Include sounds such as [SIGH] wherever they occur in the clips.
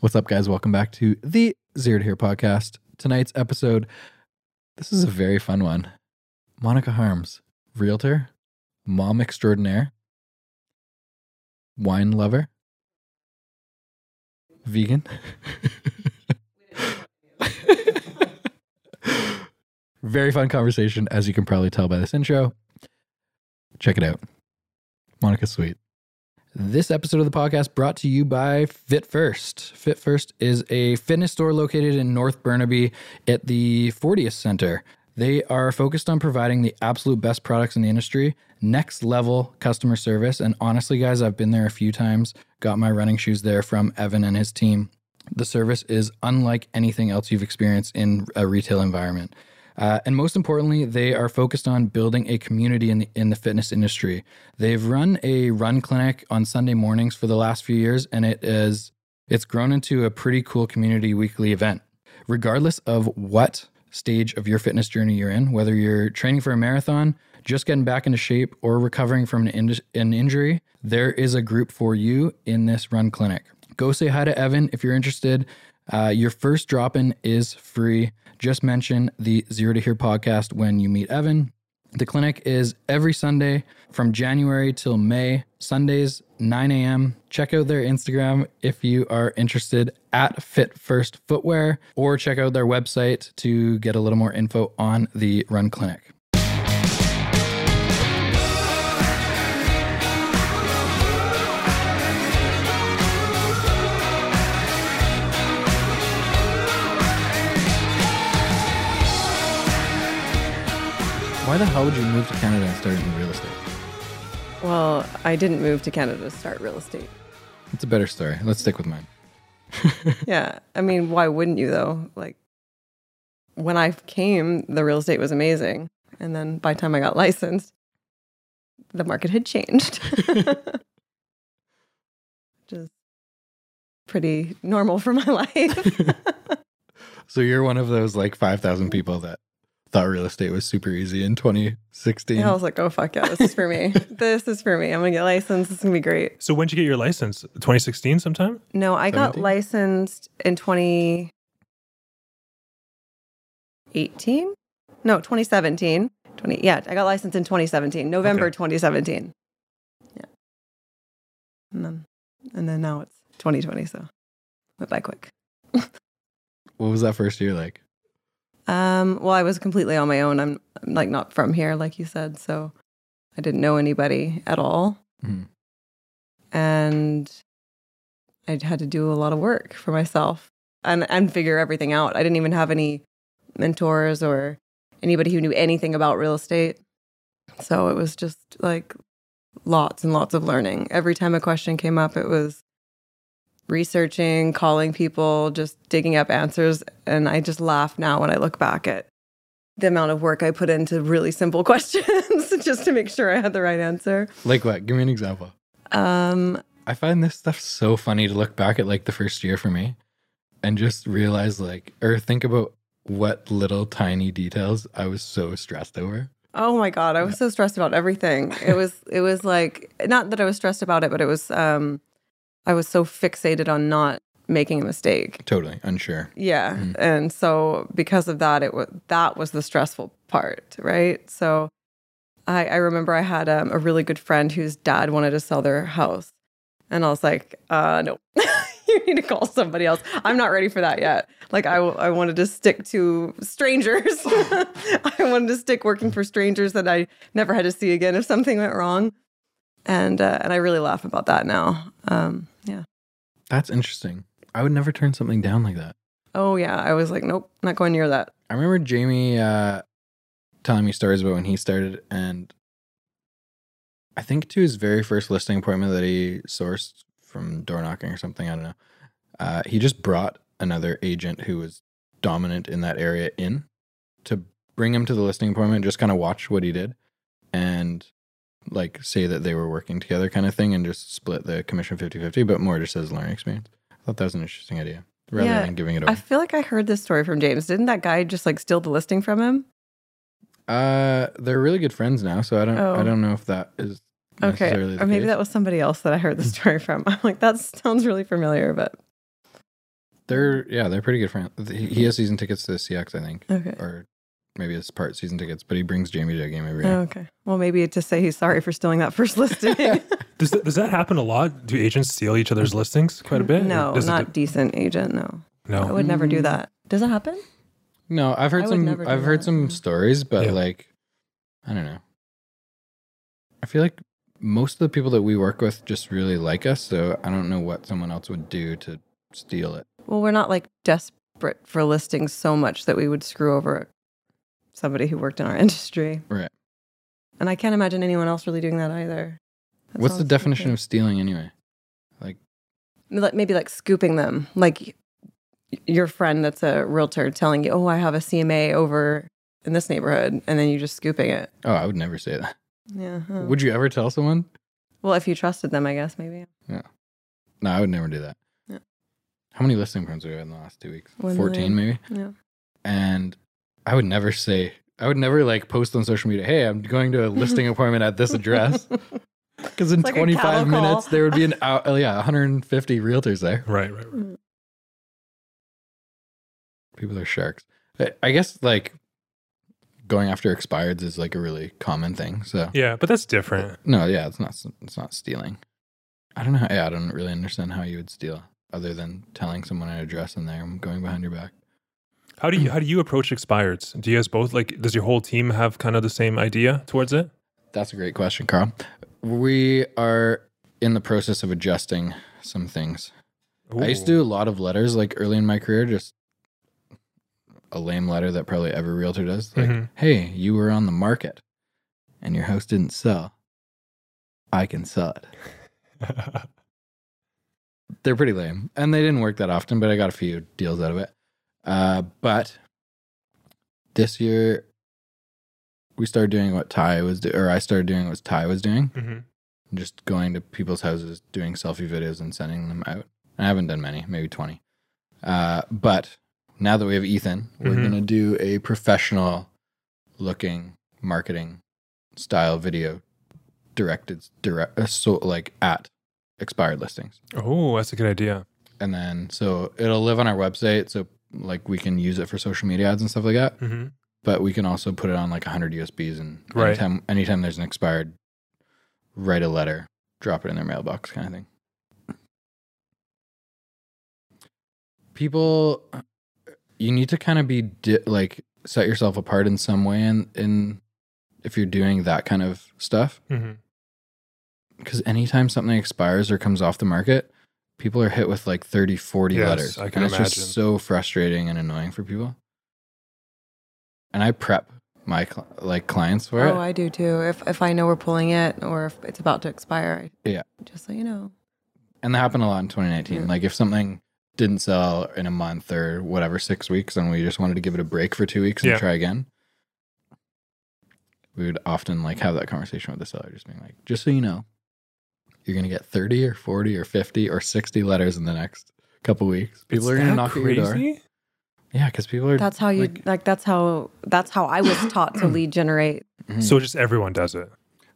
What's up, guys? Welcome back to the Zero to Here podcast. Tonight's episode, this is a very fun one. Monica Harmse, realtor, mom extraordinaire, wine lover, vegan. [LAUGHS] very fun conversation, as you can probably tell by this intro. Check it out. Monica's sweet. This episode of the podcast brought to you by FitFirst. Fit First is a fitness store located in North Burnaby at the Fortius Center. They are focused on providing the absolute best products in the industry, next level customer service. And honestly, guys, I've been there a few times, got my running shoes there from Evan and his team. The service is unlike anything else you've experienced in a retail environment. Uh, and most importantly, they are focused on building a community in the, in the fitness industry. They've run a run clinic on Sunday mornings for the last few years, and it is it's grown into a pretty cool community weekly event. Regardless of what stage of your fitness journey you're in, whether you're training for a marathon, just getting back into shape, or recovering from an, in- an injury, there is a group for you in this run clinic. Go say hi to Evan if you're interested. Uh, your first drop in is free. Just mention the Zero to Here podcast when you meet Evan. The clinic is every Sunday from January till May, Sundays, 9 a.m. Check out their Instagram if you are interested at FitFirst Footwear, or check out their website to get a little more info on the Run Clinic. Why the hell would you move to Canada and start in real estate? Well, I didn't move to Canada to start real estate. It's a better story. Let's stick with mine. [LAUGHS] yeah. I mean, why wouldn't you though? Like when I came, the real estate was amazing. And then by the time I got licensed, the market had changed. [LAUGHS] [LAUGHS] Just pretty normal for my life. so you're one of those like 5,000 people that thought real estate was super easy in 2016. Yeah, I was like, oh, fuck yeah, this is for me. [LAUGHS] this is for me. I'm going to get licensed. This is going to be great. So when did you get your license? 2016 sometime? No, I 17? got licensed in 2018. No, 2017. 20, yeah, I got licensed in 2017, November okay. 2017. Yeah. And then, and then now it's 2020, so went by quick. [LAUGHS] what was that first year like? Um, well, I was completely on my own. I'm, I'm like not from here, like you said, so I didn't know anybody at all, mm. and I had to do a lot of work for myself and and figure everything out. I didn't even have any mentors or anybody who knew anything about real estate, so it was just like lots and lots of learning. Every time a question came up, it was researching, calling people, just digging up answers. And I just laugh now when I look back at the amount of work I put into really simple [LAUGHS] questions [LAUGHS] just to make sure I had the right answer. Like what? Give me an example. Um, I find this stuff so funny to look back at like the first year for me and just realize like, or think about what little tiny details I was so stressed over. Oh my god, I was so stressed about everything. It was it was like not that I was stressed about it, but it was um I was so fixated on not making a mistake. Totally unsure. Yeah, mm. and so because of that, it was that was the stressful part, right? So I, I remember I had um, a really good friend whose dad wanted to sell their house, and I was like, uh, no. [LAUGHS] you need to call somebody else. I'm not ready for that yet. Like I, I wanted to stick to strangers. [LAUGHS] I wanted to stick working for strangers that I never had to see again if something went wrong and uh, and I really laugh about that now. Um, that's interesting. I would never turn something down like that. Oh yeah, I was like, nope, not going near that. I remember Jamie uh, telling me stories about when he started, and I think to his very first listing appointment that he sourced from door knocking or something. I don't know. Uh, he just brought another agent who was dominant in that area in to bring him to the listing appointment, just kind of watch what he did. And like say that they were working together kind of thing and just split the commission 50-50 but more just as learning experience i thought that was an interesting idea rather yeah, than giving it away i feel like i heard this story from james didn't that guy just like steal the listing from him uh they're really good friends now so i don't oh. i don't know if that is okay or maybe case. that was somebody else that i heard the [LAUGHS] story from i'm like that sounds really familiar but They're yeah, they're pretty good friends. He he has season tickets to the CX, I think, Okay. or maybe it's part season tickets. But he brings Jamie to a game every year. Oh, okay. Well, maybe to say he's sorry for stealing that first listing. [LAUGHS] [LAUGHS] Does that, does that happen a lot? Do agents steal each other's listings quite a bit? no, Or does it- not decent agent. No, No. I no. would never Mm. do that. Does that happen? No, I've heard I some. I've heard that. some stories, but Yeah. like, I don't know. I feel like most of the people that we work with just really like us, so I don't know what someone else would do to steal it. Well, we're not like desperate for listings so much that we would screw over somebody who worked in our [LAUGHS] industry. Right. And I can't imagine anyone else really doing that either. That What's the definition of stealing anyway? Like, maybe like scooping them, like your friend that's a realtor telling you, "Oh, I have a CMA over in this neighborhood," and then you just scooping it. oh, I would never say that. Yeah. huh. Would you ever tell someone? well, if you trusted them, I guess maybe. Yeah. No, I would never do that. Yeah. How many listing appointments have we had in the last two weeks? One 14 maybe? Yeah. And I would never say, I would never like post on social media, hey, I'm going to a listing [LAUGHS] appointment at this address. [LAUGHS] Because in like 25 minutes, there would be an [LAUGHS] out, oh, yeah, 150 realtors there. Right, right, right. People are sharks. I- I guess like going after expireds is like a really common thing. So Yeah, but that's different. no, yeah, it's not it's not stealing. I don't know. Yeah, I don't really understand how you would steal other than telling someone an address and they're going behind your back. How do you how do you approach expireds? Do you guys both like? Does your whole team have kind of the same idea towards it? That's a great question, Carl. We are in the process of adjusting some things. I used to do a lot of letters like early in my career, just a lame letter that probably every realtor does. Like, Mhm. hey, you were on the market and your house didn't sell. I can sell it. [LAUGHS] They're pretty lame. And they didn't work that often, but I got a few deals out of it. Uh, but this year, we started doing what Ty was doing, or I started doing what Ty was doing hmm just going to people's houses, doing selfie videos and sending them out. I haven't done many, maybe 20. Uh, but now that we have Ethan, we're Mhm. going to do a professional looking marketing style video directed direct uh, so like at expired listings. Oh, that's a good idea. And then so it'll live on our website so like we can use it for social media ads and stuff like that, hmm but we can also put it on like 100 USBs and Right. anytime anytime there's an expired write a letter, drop it in their mailbox kind of thing. People you need to kind of be di- like set yourself apart in some way in in if you're doing that kind of stuff hmm because anytime something expires or comes off the market people are hit with like 30 40 Yes, letters I can and it's imagine. just so frustrating and annoying for people and i prep my cl- like clients for Oh, it Oh, I do too. If if I know we're pulling it or if it's about to expire, I Yeah. just so you know. and that happened a lot in 2019 Yeah. like if something didn't sell in a month or whatever six weeks and we just wanted to give it a break for two weeks and Yeah. try again we would often like have that conversation with the seller just being like just so you know you're going to get 30 or 40 or 50 or 60 letters in the next couple weeks people Is are going to that knock at your door yeah because people are That's how you like- like, that's how that's how I was taught to [CLEARS THROAT] lead generate. Mhm. So just everyone does it.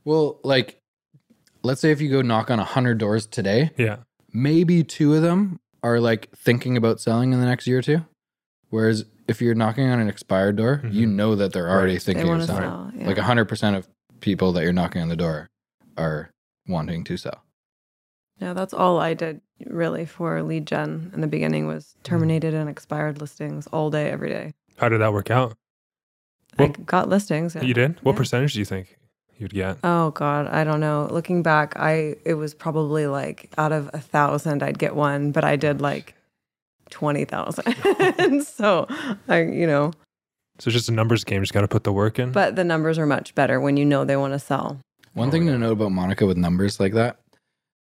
well like let's say if you go knock on 100 doors today Yeah. maybe two of them are like thinking about selling in the next year or two. Whereas if you're knocking on an expired door, you Mhm. know that they're already Right. Thinking want of selling. sell. Yeah. Like 100% of people that you're knocking on the door are wanting to sell. yeah, that's all I did really for lead gen in the beginning was mm-hmm. terminated and expired listings all day, every day. How did that work out? I Well- got listings. yeah. You did? What Yeah. percentage do you think you'd get? Oh God, I don't know. Looking back, I it was probably like out of a thousand, I'd get one, but I did like twenty thousand. [LAUGHS] so I, you know, So it's just a numbers game. You just got to put the work in. but the numbers are much better when you know they want to sell. One Oh, thing yeah. to note about Monica with numbers like that,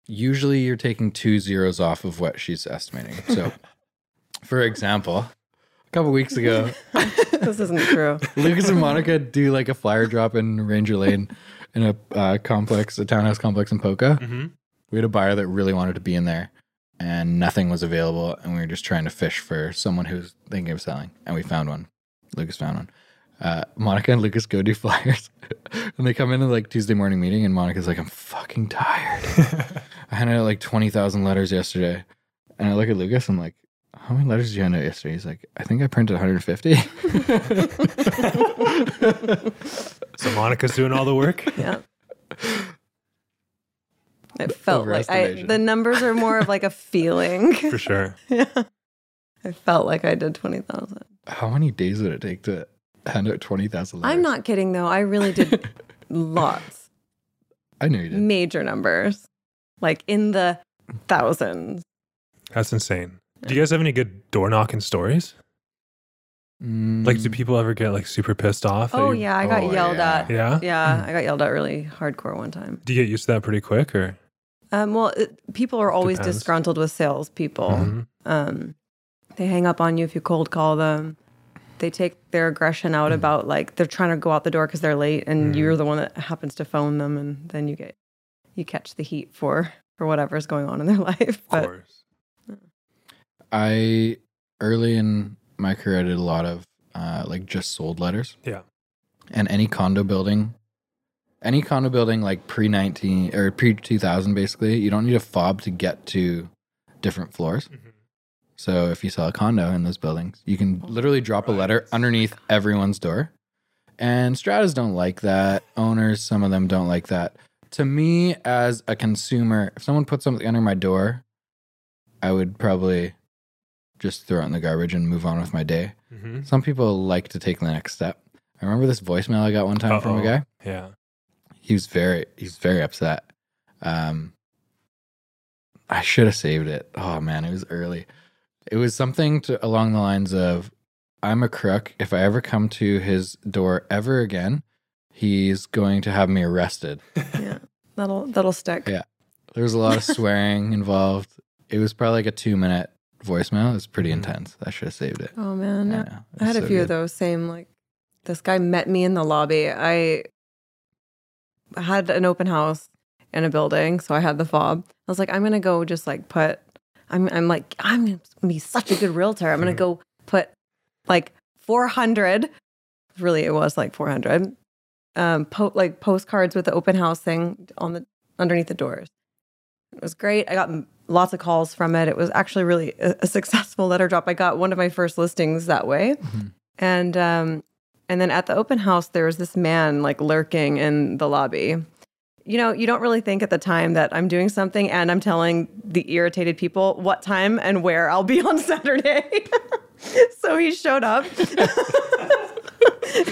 usually you're taking two zeros off of what she's estimating. So, [LAUGHS] for example, a couple weeks ago, [LAUGHS] this isn't true. [LAUGHS] Lucas and Monica do like a flyer drop in Ranger Lane in a uh, complex, a townhouse complex in PoCo. hmm We had a buyer that really wanted to be in there and nothing was available. And we were just trying to fish for someone who's thinking of selling. And we found one. Lucas found one. Uh, Monica and Lucas go do flyers. [LAUGHS] and they come in at like Tuesday morning meeting. And Monica's like, I'm fucking tired. [LAUGHS] I handed out like 20,000 letters yesterday. And I look at Lucas. I'm like, how many letters did you hand out yesterday? He's like, I think I printed 150. [LAUGHS] So Monica's doing all the work. Yeah. It felt like I, the numbers are more of like a feeling. For sure. yeah. I felt like I did 20,000. how many days would it take to hand out 20,000? I'm not kidding though. I really did [LAUGHS] lots, I knew you did. major numbers, like in the thousands. That's insane. Do you guys have any good door knocking stories? Like, do Mm, people ever get like super pissed off? Oh, you- yeah. I got Oh, yelled yeah. at. Yeah. Yeah. I got yelled at really hardcore one time. Do you get used to that pretty quick or? Um, well, it, people are always Depends. disgruntled with salespeople. Mhm. Um, they hang up on you if you cold call them. They take their aggression out about like they're trying to go out the door because they're late, and Mhm. you're the one that happens to phone them, and then you get you catch the heat for for whatever's going on in their [LAUGHS] life. Of But course. I, early in my career, I did a lot of uh, like just sold letters. Yeah. And any condo building, any condo building like pre 19 or pre 2000, basically, you don't need a fob to get to different floors. So if you sell a condo in those buildings, you can literally drop a letter underneath everyone's door. And stratas don't like that. Owners, some of them don't like that. To me, as a consumer, if someone put something under my door, I would probably just throw it in the garbage and move on with my day. Mhm. Some people like to take the next step. I remember this voicemail I got one time from a guy Yeah. he was very he's very upset um i should have saved it oh man it was early it was something to along the lines of i'm a crook if i ever come to his door ever again he's going to have me arrested [LAUGHS] yeah, that'll that'll stick. Yeah. there was a lot of [LAUGHS] swearing involved it was probably like a two minute voicemail it was pretty Mhm. intense i should have saved it Oh man, yeah. Yeah, it I had was a so few of those. Same like this guy met me in the lobby. I had an open house in a building, so I had the fob. I was like, I'm gonna go just like put. I'm I'm like I'm gonna be such a good realtor. I'm gonna Mhm. go put like 400. Really, it was like 400. Um, po- like postcards with the open house thing on the underneath the doors. It was great. I got lots of calls from it. It was actually really a, a successful letter drop. I got one of my first listings that way. Mhm. And um and then at the open house there was this man like lurking in the lobby. You know, you don't really think at the time that I'm doing something and I'm telling the irritated people what time and where I'll be [LAUGHS] on Saturday. [LAUGHS] so he showed up [LAUGHS]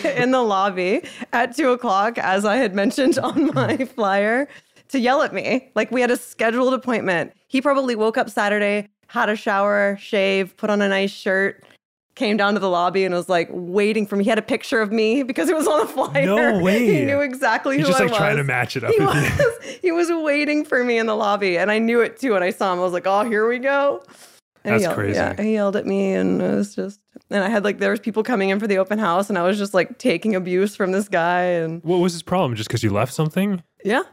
in the lobby at two o'clock, as I had mentioned on my flyer, to yell at me. Like we had a scheduled appointment. He probably woke up Saturday, had a shower, shave, put on a nice shirt, came down to the lobby and was like waiting for me. He had a picture of me because it was on the flyer. No [LAUGHS] way. he knew exactly He's who just I like was. trying to match it up. He was, [LAUGHS] he was waiting for me in the lobby, and I knew it too. And I saw him. I was like, "Oh, here we go." And That's he yelled, crazy. Yeah, he yelled at me, and it was just. And I had like there was people coming in for the open house, and I was just like taking abuse from this guy, and What was his problem? Just because you left something? yeah,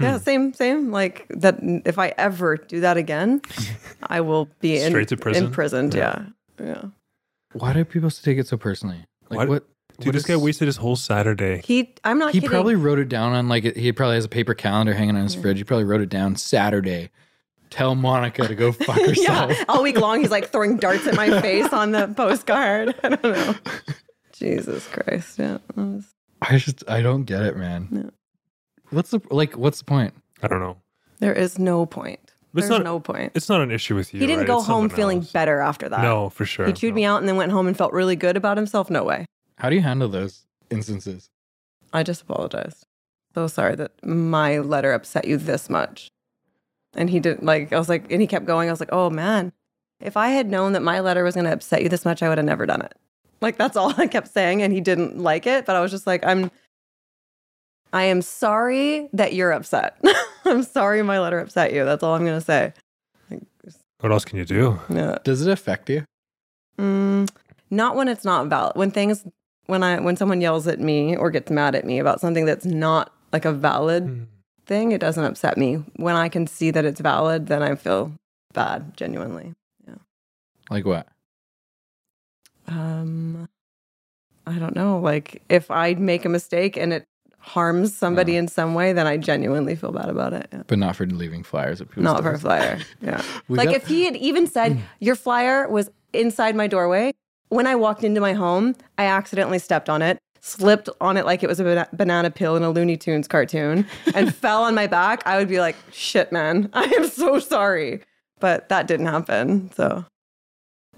yeah, Hmm. same, same. Like that. If I ever do that again, [LAUGHS] I will be in, Straight to prison? Imprisoned. Yeah. Yeah, yeah. Why do people take it so personally like What- what Dude, what this guy wasted his whole Saturday. He. I'm not he kidding. probably wrote it down on like he probably has a paper calendar hanging on his mm-hmm. fridge. He probably wrote it down Saturday. Tell Monica to go fuck [LAUGHS] herself. yeah, all week long he's like throwing darts at my [LAUGHS] face on the postcard. [LAUGHS] I don't know. Jesus Christ. Yeah. was- I just I don't get it, man. Yeah. What's the like? What's the point? I don't know. There is no point. But it's There's not- no point. It's not an issue with you. He didn't right? go It's home feeling else. better after that. No, for sure. He chewed me out and then went home and felt really good about himself. No way. How do you handle those instances? I just apologized. So sorry that my letter upset you this much. And he didn't like, I was like, and he kept going. I was like, oh man, if I had known that my letter was going to upset you this much, I would have never done it. Like, that's all [LAUGHS] I kept saying. And he didn't like it. But I was just like, I'm, I am sorry that you're upset. [LAUGHS] I'm sorry my letter upset you. That's all I'm going to say. What else can you do? yeah. Does it affect you? Mm, not when it's not valid. When things, when I, when someone yells at me or gets mad at me about something that's not like a valid Hmm. thing, it doesn't upset me. When I can see that it's valid, then I feel bad, genuinely. Yeah. Like what? Um, I don't know. Like if I make a mistake and it harms somebody Oh. in some way, then I genuinely feel bad about it. Yeah. But not for leaving flyers at people's Not for a flyer. [LAUGHS] Yeah. Like got- if he had even said [CLEARS THROAT] your flyer was inside my doorway. When I walked into my home, I accidentally stepped on it, slipped on it like it was a bana- banana peel in a Looney Tunes cartoon, [LAUGHS] and fell on my back, I would be like, shit, man, [LAUGHS] I am so sorry. But that didn't happen. So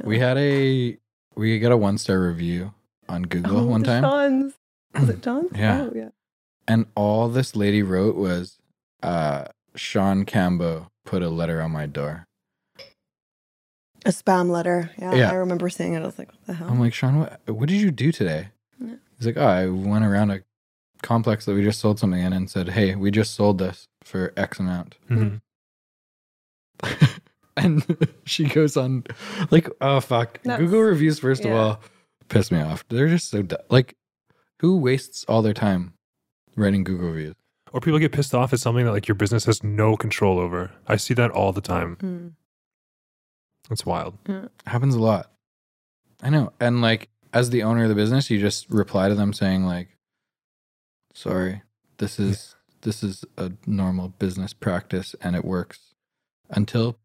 We had a we got a one star review on Google Oh, one time. Was it [CLEARS THROAT] John's? Yeah. Oh, yeah. And all this lady wrote was, uh, "Sean Cambo put a letter on my door." A spam letter. Yeah, Yeah. I remember seeing it. I was like, what the hell? I'm like, Sean, what, what did you do today? Yeah. He's like, oh, I went around a complex that we just sold something in and said, hey, we just sold this for X amount. Mhm. [LAUGHS] and [LAUGHS] she goes on, like, oh, fuck. That's- Google reviews, first of all, piss me off. They're just so, du- like, who wastes all their time writing Google reviews? Or people get pissed off at something that like your business has no control over. I see that all the time. Mm. It's wild. happens a lot. I know. And like as the owner of the business, you just reply to them saying like sorry, this is this is a normal business practice and it works until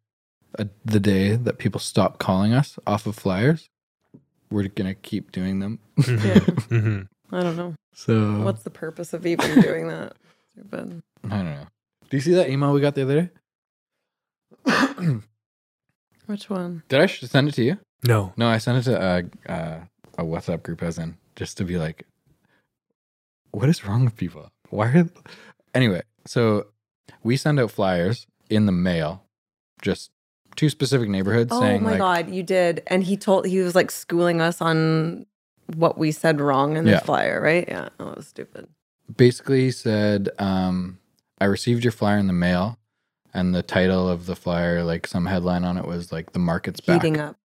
uh, the day that people stop calling us off of flyers. We're going to keep doing them. Mhm. [LAUGHS] Mhm. I don't know. So What's the purpose of even [LAUGHS] doing that? Stupid. I don't know. Do you see that email we got the other day? [CLEARS THROAT] Which one? Did I send it to you? No. No, I sent it to uh, uh, a WhatsApp group I was in just to be like, what is wrong with people? Why are. Anyway, so we send out flyers in the mail, just to specific neighborhoods Oh saying, my like, god, you did. And he told he was like schooling us on what we said wrong in the Yeah. flyer, right? Yeah. Oh, it was stupid. basically he said, um, I received your flyer in the mail. And the title of the flyer, like some headline on it was like, the market's back. Heating up.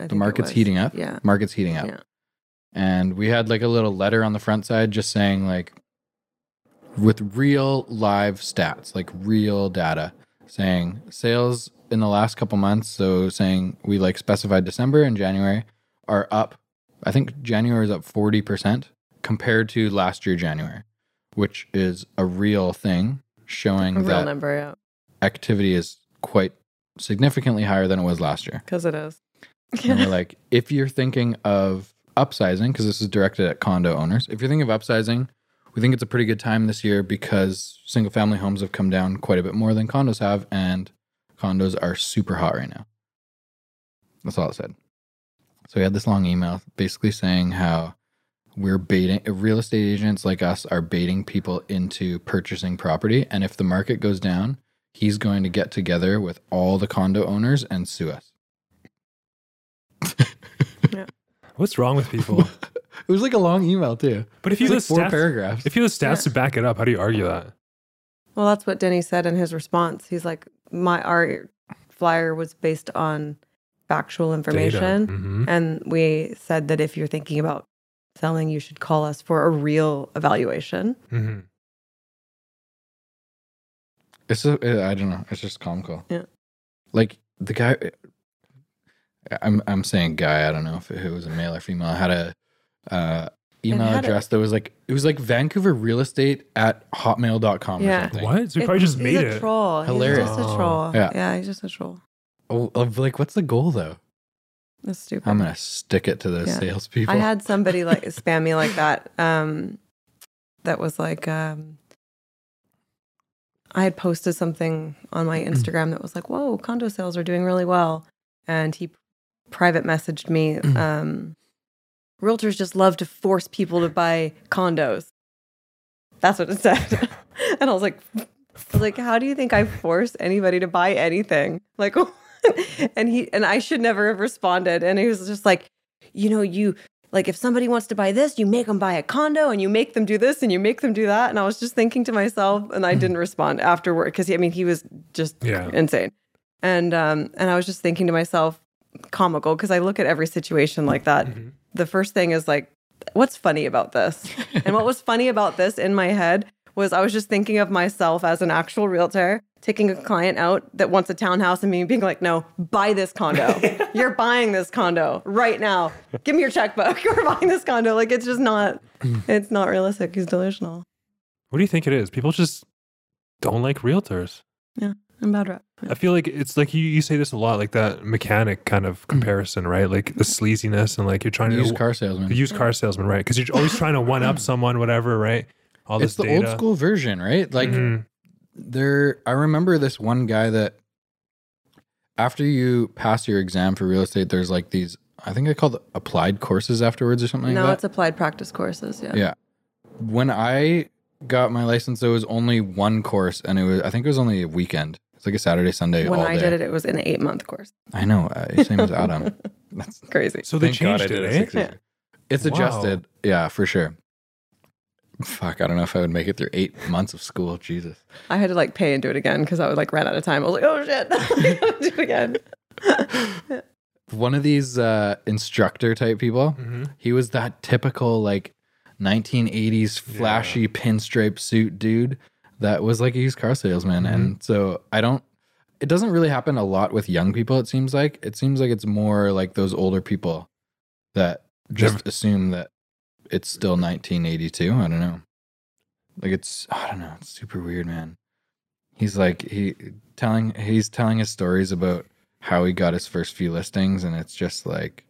I The market's heating up. Yeah. Market's heating up. Yeah. and we had like a little letter on the front side just saying like with real live stats like real data saying sales in the last couple months so saying we like specified december and january are up i think january is up 40% compared to last year january which is a real thing showing A real that number, yeah. activity is quite significantly higher than it was last year Because it is. and we're like, [LAUGHS] if you're thinking of upsizing, because this is directed at condo owners, if you're thinking of upsizing, we think it's a pretty good time this year because single family homes have come down quite a bit more than condos have, and condos are super hot right now. That's all it said. So we had this long email basically saying how we're baiting real estate agents like us are baiting people into purchasing property. And if the market goes down, he's going to get together with all the condo owners and sue us. [LAUGHS] yeah. What's wrong with people? [LAUGHS] It was like a long email too. But if you have like four stats, paragraphs. if you have the stats Yeah. to back it up, how do you argue that? Well, that's what Denny said in his response. He's like, my our flyer was based on factual information. Mhm. And we said that if you're thinking about selling, you should call us for a real evaluation. Mhm. it's a, I don't know. It's just comical. Yeah. Like the guy. I'm I'm saying guy. I don't know if it was a male or female. Had a uh, email had a- address that was like it was like Vancouver real estate at hotmail.com or Yeah. something. What? So we probably just he's made a it. troll. Hilarious. He's just Oh. a troll. Yeah. Yeah. he's just a troll. Oh, of like what's the goal though? That's stupid. I'm gonna stick it to those Yeah. salespeople. I had [LAUGHS] somebody like spam me like that. Um, that was like, um, I had posted something on my Instagram that was like, "Whoa, condo sales are doing really well," and he private messaged me. Um, Realtors just love to force people to buy condos. That's what it said, [LAUGHS] and I was like, I was like, "How do you think I force anybody to buy anything?" Like, [LAUGHS] [LAUGHS] and he and I should never have responded. And he was just like, you know, you like if somebody wants to buy this, you make them buy a condo and you make them do this and you make them do that. And I was just thinking to myself, and I didn't respond afterward because I mean he was just Yeah. insane. And um and I was just thinking to myself, comical because I look at every situation like that. Mhm. The first thing is like, what's funny about this? and what was funny about this in my head was I was just thinking of myself as an actual realtor taking a client out that wants a townhouse and me being like, no, buy this condo. [LAUGHS] You're buying this condo right now. Give me your checkbook. [LAUGHS] You're buying this condo. Like it's just not, it's not realistic. It's delusional. What do you think it is? People just don't like realtors. Yeah, I'm bad rep. I feel like it's like you, you say this a lot, like that mechanic kind of mm. comparison, right? Like the sleaziness and like you're trying to use car salesman. the used car salesman, right? Because you're always trying to one up [CLEARS THROAT] someone, whatever, right? All this It's the data. old school version, right? Like Mhm. there I remember this one guy that after you pass your exam for real estate, there's like these I think I called applied courses afterwards or something no, like that. it's applied practice courses. Yeah. Yeah. When I got my license, there was only one course, and it was I think it was only a weekend. It's like a Saturday, Sunday. When all I day. did it, it was an eight month course. I know. Uh, same as Adam. [LAUGHS] That's Crazy. So they thank God changed I it, eh? Yeah. ago. It's Wow. adjusted. Yeah, for sure. Fuck, I don't know if I would make it through eight months of school. Jesus. I had to like pay and do it again because I would like ran out of time. I was like, oh shit, [LAUGHS] I gotta do it again. [LAUGHS] One of these uh, instructor type people, Mhm. he was that typical like 1980s flashy pinstripe suit dude that was like a used car salesman. And so I don't, it doesn't really happen a lot with young people, it seems like. It seems like it's more like those older people that just assume that it's still 1982. I don't know. Like it's, I don't know. It's super weird, man. He's like, he telling, he's telling his stories about how he got his first few listings. And it's just like,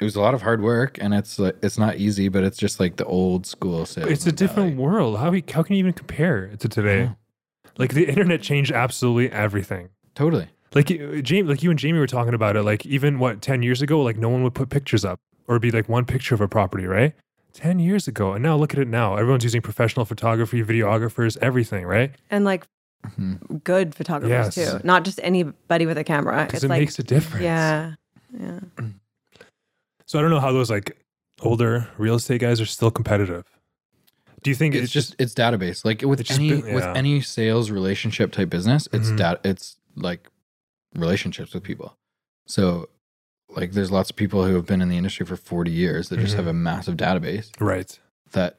it was a lot of hard work and it's like, it's not easy, but it's just like the old school sales. It's a different world. How we, how can you even compare it to today? Like the internet changed absolutely everything. Totally. Like Jamie, like you and Jamie were talking about it. Like even what ten years ago, like no one would put pictures up or be like one picture of a property, right? Ten years ago, and now look at it now. Everyone's using professional photography, videographers, everything, right? And like Mhm. good photographers Yes. too, not just anybody with a camera. Because It's it like, makes a difference. yeah, yeah. [CLEARS THROAT] So I don't know how those like older real estate guys are still competitive. Do you think it's, just, it's database like with It's just any with any sales relationship type business it's Mhm. dat it's like relationships with people so like there's lots of people who have been in the industry for 40 years that just have a massive database right? that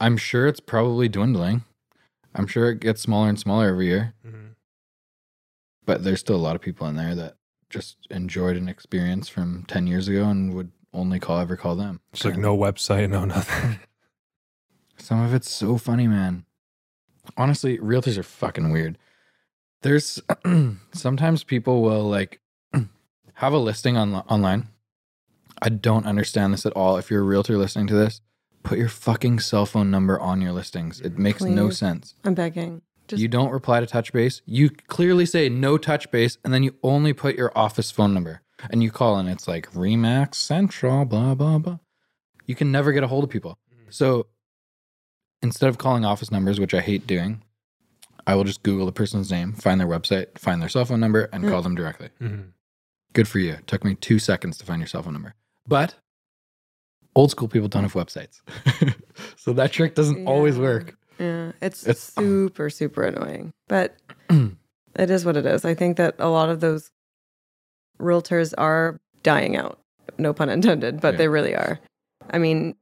i'm sure it's probably dwindling i'm sure it gets smaller and smaller every year Mhm. but there's still a lot of people in there that just enjoyed an experience from 10 years ago and would only call ever call them It's like no website, no nothing. [LAUGHS] Some of it's so funny, man. Honestly, realtors are fucking weird. There's [CLEARS THROAT] sometimes people will like have a listing on online. I don't understand this at all. If you're a realtor listening to this, put your fucking cell phone number on your listings. It makes no sense. I'm begging. Just you don't reply to touch base. You clearly say no touch base, and then you only put your office phone number. And you call, and it's like Remax Central, blah, blah, blah. You can never get a hold of people. So instead of calling office numbers, which I hate doing, I will just Google the person's name, find their website, find their cell phone number, and Mm. call them directly. Mhm. Good for you. It took me two seconds to find your cell phone number. But old school people don't have websites. [LAUGHS] so that trick doesn't always work. Yeah, it's, It's- [CLEARS THROAT] super, super annoying. But [CLEARS THROAT] it is what it is. I think that a lot of those realtors are dying out. No pun intended, but Yeah. they really are. I mean,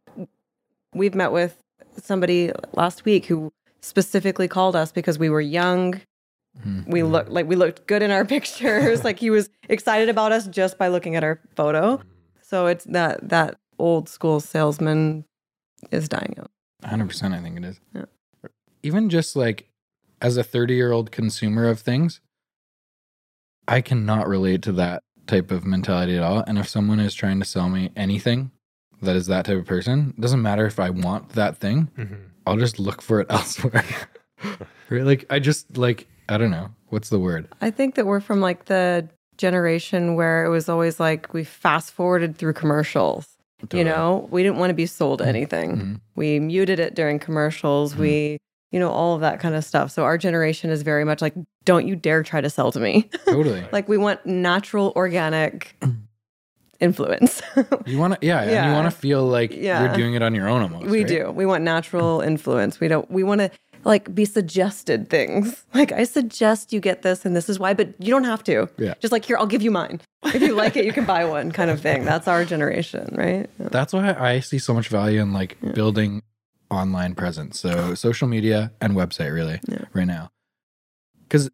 we've met with somebody last week who specifically called us because we were young. Mhm. We looked like we looked good in our [LAUGHS] pictures. like he was excited about us just by looking at our photo. So it's that that old school salesman is dying out. 100% I think it is. Yeah. Even just like as a 30 year old consumer of things, I cannot relate to that type of mentality at all. And if someone is trying to sell me anything that is that type of person, doesn't matter if I want that thing, Mhm. I'll just look for it [LAUGHS] elsewhere. [LAUGHS] right? Like, I just like, I don't know. What's the word? I think that we're from like the generation where it was always like we fast forwarded through commercials. You know, we didn't want to be sold mm-hmm. anything. Mhm. We muted it during commercials. Mm-hmm. We, you know, all of that kind of stuff. So our generation is very much like, don't you dare try to sell to me. [LAUGHS] Totally. like we want natural, organic [CLEARS THROAT] influence. [LAUGHS] You want to, yeah, and you want to feel like Yeah. you're doing it on your own almost. we right? do. We want natural mm. influence. We don't. We want to like be suggested things. [LAUGHS] Like I suggest you get this, and this is why, but you don't have to. Yeah. Just like here, I'll give you mine. If you like it, you can buy one, kind of thing. That's our generation, right? Yeah. That's why I see so much value in like building online presence. So social media and website really Yeah. right now. Cuz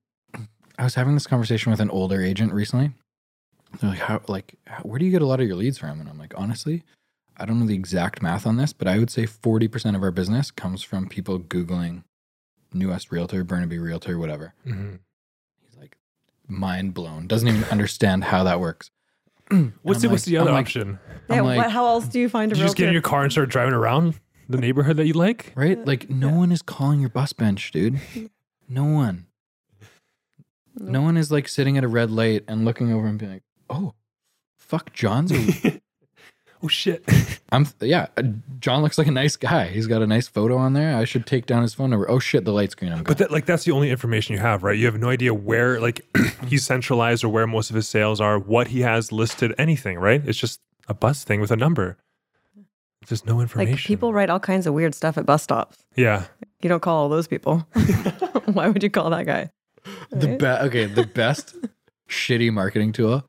I was having this conversation with an older agent recently. They're like how like how, where do you get a lot of your leads from? And I'm like honestly, I don't know the exact math on this, but I would say 40% of our business comes from people googling New West Realtor, Burnaby Realtor, whatever. Mhm. He's like mind blown. Doesn't even understand how that works. [CLEARS THROAT] What's the, I'm what's the other I'm like- option? Yeah, like, what, how else do you find a Did you just get in your car and start driving around the neighborhood that you like? right? Like no one is calling your bus bench, dude. No one. No one is like sitting at a red light and looking over and being like, "Oh, fuck, John's." a- [LAUGHS] Oh shit! [LAUGHS] I'm yeah. uh, John looks like a nice guy. He's got a nice photo on there. I should take down his phone number. Oh shit, the light screen. I'm But that, like that's the only information you have, right? You have no idea where like [CLEARS THROAT] he's centralized or where most of his sales are, what he has listed, anything, right? It's just a bus thing with a number. There's no information. like people write all kinds of weird stuff at bus stops. Yeah. You don't call all those people. [LAUGHS] [LAUGHS] Why would you call that guy? The Right? be- okay, the best shitty marketing tool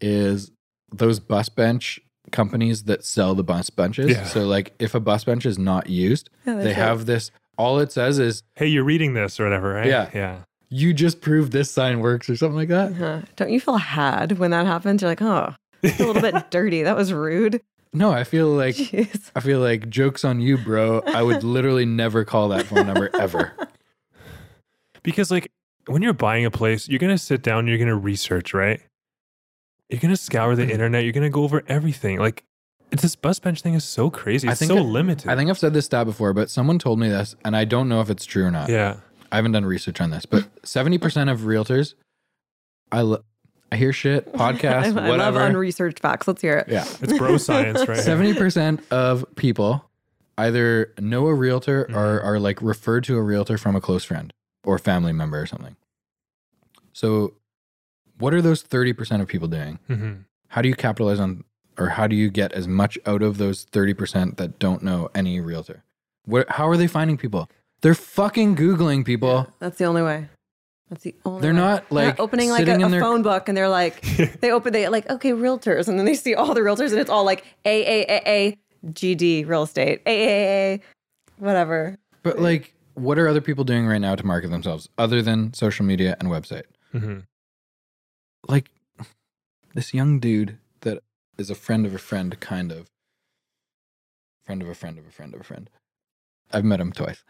is those bus bench companies that sell the bus benches. Yeah. So like if a bus bench is not used, Yeah, they that's it. have this all it says is Hey, you're reading this or whatever, right? Yeah. Yeah. you just proved this sign works or something like that. Huh. Don't you feel had when that happens? You're like, oh, it's a little bit [LAUGHS] dirty. That was rude. No, I feel like Jeez. I feel like jokes on you, bro. I would [LAUGHS] literally never call that phone number ever. Because like when you're buying a place, you're gonna sit down, you're gonna research, right? You're gonna scour Mm-hmm. the internet, you're gonna go over everything. Like it's, this bus bench thing is so crazy. I It's think so it- limited. I think I've said this stat before, but someone told me this, and I don't know if it's true or not. yeah. I haven't done research on this, but seventy percent of realtors, I lo- I hear shit, podcasts, [LAUGHS] I, I love whatever. unresearched facts. Let's hear it. yeah, It's bro science, right? [LAUGHS] seventy percent of people either know a realtor or are like referred to a realtor from a close friend or family member or something. So, what are those thirty percent of people doing? hmm How do you capitalize on, or how do you get as much out of those thirty percent that don't know any realtor? What? How are they finding people? They're fucking googling people. That's the only way. That's the only. They're way. not They're like opening like a, a their phone book, and they're like, [LAUGHS] they open they like okay realtors, and then they see all the realtors, and it's all like A A A A GD real estate A A A A whatever. But like, what are other people doing right now to market themselves other than social media and website? hmm Like this young dude that is a friend of a friend, kind of friend of a friend of a friend of a friend. I've met him twice.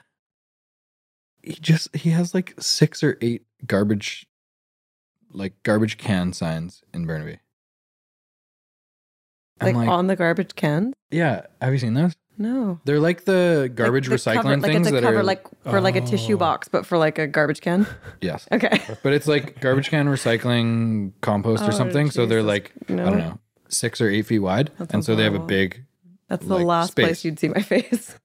He just he has like six or eight garbage, like garbage can signs in Burnaby. Like, like, on the garbage can. yeah. Have you seen those? No. They're like the garbage like the recycling cover, things like it's a that cover are like for like a tissue Oh. box, but for like a garbage can. yes. [LAUGHS] Okay. But it's like garbage can recycling compost or Oh, something. So they're like, No. I don't know, six or eight feet wide. That And sounds so they have a big, That's the like, last space. place you'd see my [LAUGHS] face.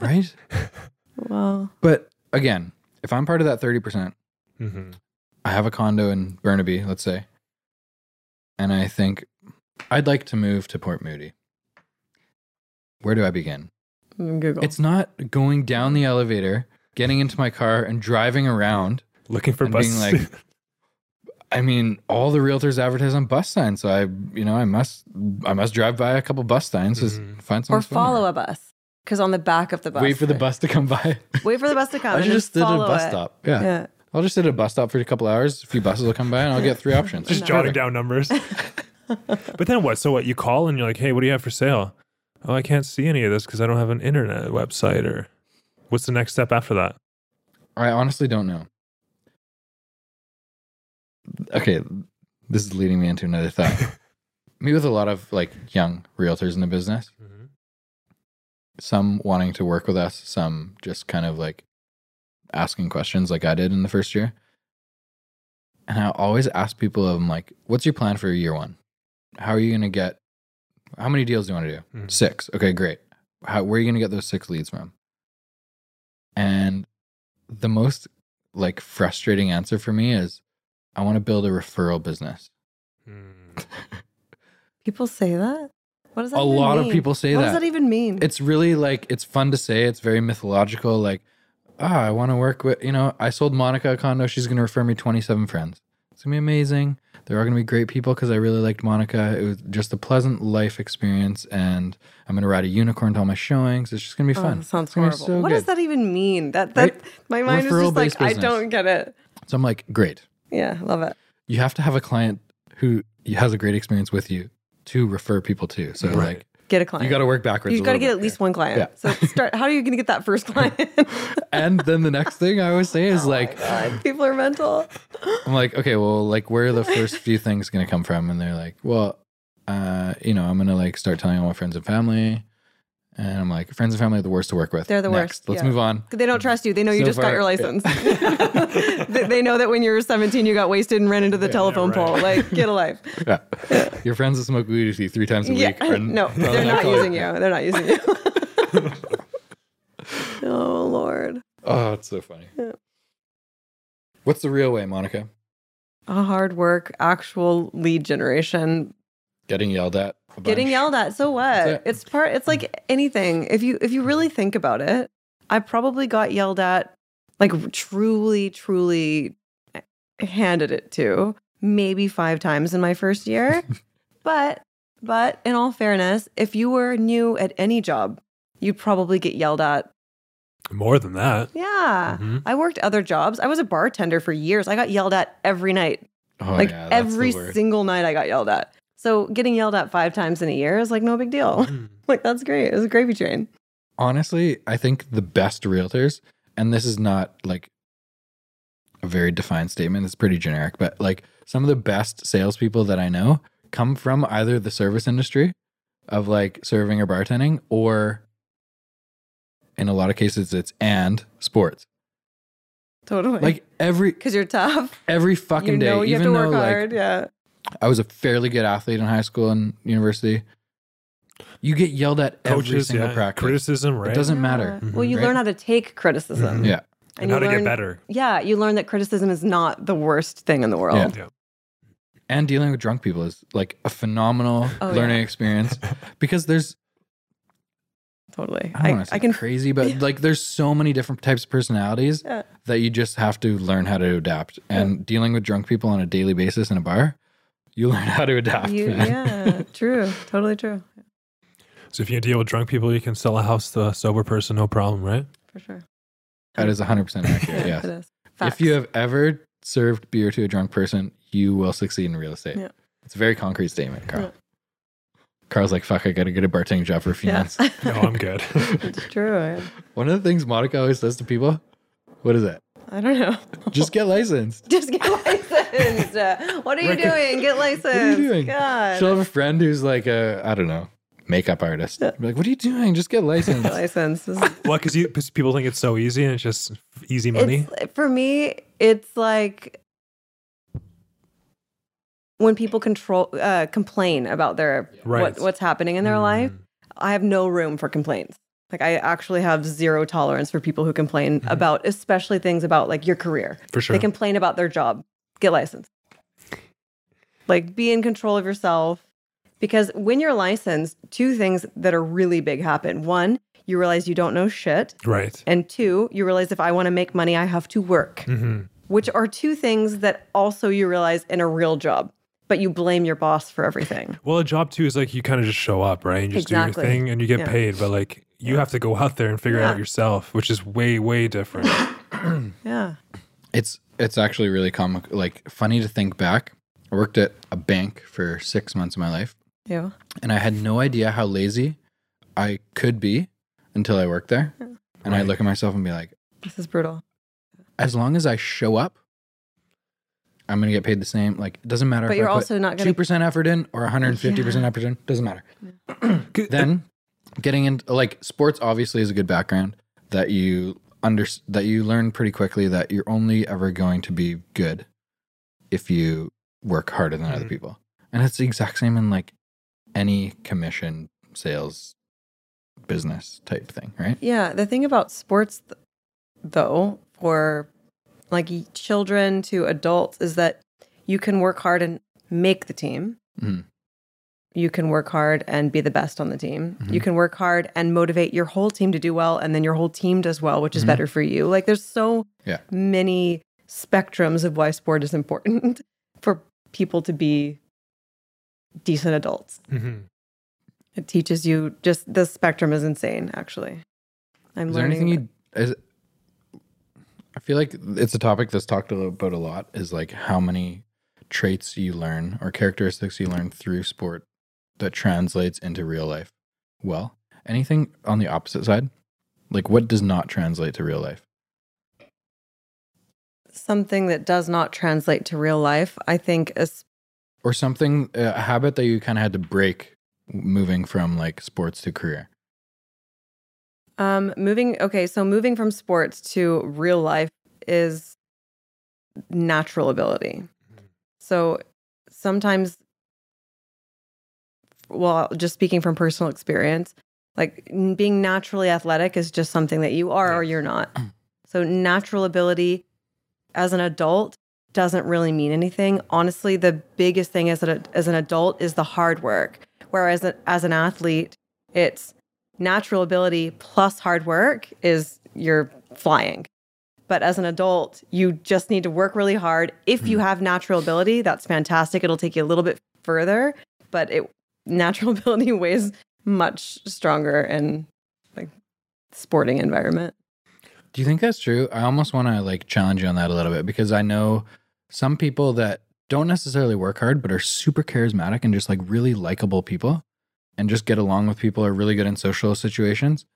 right? [LAUGHS] Wow. But again, if I'm part of that 30%, hmm I have a condo in Burnaby, let's say, and I think I'd like to move to Port Moody. Where do I begin? Google. It's not going down the elevator, getting into my car, and driving around. Looking for And bus. being like, I mean, all the realtors advertise on bus signs, so I, you know, I must, I must drive by a couple bus signs to Mhm. find some or some. follow a bus. Because on the back of the bus. Wait for the bus to come by. [LAUGHS] Wait for the bus to come. I and just sit at a bus it. stop. Yeah. Yeah. I'll just sit at a bus stop for a couple hours. A few buses will come by, and I'll get three options. just No. jotting down numbers. [LAUGHS] but then what? So what? You call and you're like, hey, what do you have for sale? Oh, I can't see any of this because I don't have an internet website. Or what's the next step after that? I honestly don't know. Okay, this is leading me into another thought. [LAUGHS] Meet with a lot of like young realtors in the business. Mm-hmm. Some wanting to work with us, some just kind of like asking questions like I did in the first year. And I always ask people, I'm like, what's your plan for year one? How are you going to get, how many deals do you want to do? Mhm. Six. Okay, great. How, where are you going to get those six leads from? And the most like frustrating answer for me is I want to build a referral business. Hmm. [LAUGHS] People say that? What does that mean? A even lot of people say what that. What does that even mean? It's really like it's fun to say. It's very mythological. Like, ah, I want to work with you know. I sold Monica a condo. She's going to refer me twenty seven friends. It's gonna be amazing. They're all gonna be great people because I really liked Monica. It was just a pleasant life experience, and I'm gonna ride a unicorn to all my showings. It's just gonna be Oh, fun. that sounds It's horrible. so what good. does that even mean? That that Right? my mind is just Referral-based like I don't get it. So I'm like, great. Yeah, love it. You have to have a client who has a great experience with you to refer people to. So Right. like, get a client. You got to work backwards. You got to get bit at least one client. Yeah. So start. How are you going to get that first client? [LAUGHS] And then the next thing I always say is like, God, people are mental. I'm like, okay, well, like, where are the first few things going to come from? And they're like, well, uh, you know, I'm going to like start telling all my friends and family. And I'm like, friends and family are the worst to work with. They're the Next, worst, Let's yeah. move on. They don't trust you. They know you So just got your license. [LAUGHS] [LAUGHS] they they know that when you were 17, you got wasted and ran into the telephone right. pole. Like, get a life. [LAUGHS] Yeah. Your friends will smoke weed with you three times a Yeah. week. No, they're not calling using you. They're not using you. oh, Lord. Oh, it's so funny. What's the real way, Monica? A hard work, actual lead generation, Getting yelled at. getting yelled at. So what? It. It's part. It's like anything. If you if you really think about it, I probably got yelled at, like truly, truly handed it to maybe five times in my first year. [LAUGHS] but but in all fairness, if you were new at any job, you'd probably get yelled at. More than that. Yeah. Mhm. I worked other jobs. I was a bartender for years. I got yelled at every night. Oh, like yeah, every single night I got yelled at. So getting yelled at five times in a year is like no big deal. Mm. [LAUGHS] like that's great. It was a gravy train. honestly, I think the best realtors, and this is not like a very defined statement, it's pretty generic, but like some of the best salespeople that I know come from either the service industry of like serving or bartending, or in a lot of cases, it's and sports. Totally. Like every [LAUGHS] because you're tough. every fucking you know day, you have even to though work like hard. Yeah. I was a fairly good athlete in high school and university, you get yelled at every single yeah. practice. Criticism, right? It doesn't matter. Yeah. Well, you Right? learn how to take criticism. Mhm. Yeah. And, how to learn, get better. Yeah, you learn that criticism is not the worst thing in the world. Yeah. and dealing with drunk people is like a phenomenal Oh, learning yeah. experience [LAUGHS] because there's Totally. I don't I, want to I say can crazy, but like there's so many different types of personalities Yeah. that you just have to learn how to adapt. And dealing with drunk people on a daily basis in a bar, you learn how to adapt. you, man. yeah, true. Totally true. So if you deal with drunk people, you can sell a house to a sober person, no problem, right? For sure. That is 100% accurate. [LAUGHS] yes. It is. If you have ever served beer to a drunk person, you will succeed in real estate. Yeah. It's a very concrete statement, Carl. Yeah. Carl's like, fuck, I got to get a bartending job for a few yeah. months. [LAUGHS] No, I'm good. it's true. I- One of the things Monica always says to people, what is it? I don't know. Just get licensed. [LAUGHS] Just get licensed. Uh, [LAUGHS] what are you Right. doing? Get licensed. What are you doing? God. She'll have a friend who's like a, I don't know, makeup artist. Be like, what are you doing? Just get licensed. [LAUGHS] Get licensed. This [LAUGHS] is- because people think it's so easy and it's just easy money. It's, for me, it's like when people control uh, complain about their Right. what, what's happening in their life. Mm. I have no room for complaints. Like I actually have zero tolerance for people who complain Mhm. about, especially things about like your career. For sure. They complain about their job. Get licensed. Like be in control of yourself. Because when you're licensed, two things that are really big happen. One, you realize you don't know shit. right. And two, you realize if I want to make money, I have to work, hmm which are two things that also you realize in a real job, but you blame your boss for everything. Well, a job too is like you kind of just show up, right? And you just Exactly. do your thing and you get Yeah. paid, but like you have to go out there and figure it out yourself, which is way, way different. [COUGHS] Yeah. It's it's actually really comic, like funny to think back. I worked at a bank for six months of my life, Yeah. and I had no idea how lazy I could be until I worked there. And I Right. look at myself and be like, This is brutal. as long as I show up, I'm gonna get paid the same. Like it doesn't matter But if you're I put also not two going to. percent effort in or 150 percent effort in. Doesn't matter. [CLEARS THROAT] then getting into like sports obviously is a good background that you under that you learn pretty quickly that you're only ever going to be good if you work harder than other Mhm. people and it's the exact same in like any commission sales business type thing right Yeah. The thing about sports, th- though, for like children to adults, is that you can work hard and make the team. Mhm. You can work hard and be the best on the team. Mhm. You can work hard and motivate your whole team to do well, and then your whole team does well, which is Mhm. better for you. Like there's so Yeah. many spectrums of why sport is important [LAUGHS] for people to be decent adults. hmm It teaches you just the spectrum is insane, actually. I'm is there learning. anything you is i feel like it's a topic that's talked about a lot is like how many traits you learn or characteristics you learn through sport that translates into real life well. Anything on the opposite side? Like what does not translate to real life? Something that does not translate to real life, I think, is Or something a habit that you kind of had to break moving from like sports to career. um, moving. Okay, so moving from sports to real life is natural ability. So sometimes, well, just speaking from personal experience, like being naturally athletic is just something that you are or you're not. Mm. So natural ability as an adult doesn't really mean anything. Honestly, the biggest thing as an, as an adult is the hard work. Whereas a, as an athlete, it's natural ability plus hard work is you're flying. But as an adult, you just need to work really hard. If you mm. have natural ability, that's fantastic. It'll take you a little bit further, but it natural [LAUGHS] ability weighs much stronger in like sporting environment. Do you think that's true? I almost want to like challenge you on that a little bit because I know some people that don't necessarily work hard but are super charismatic and just like really likable people and just get along with people are really good in social situations.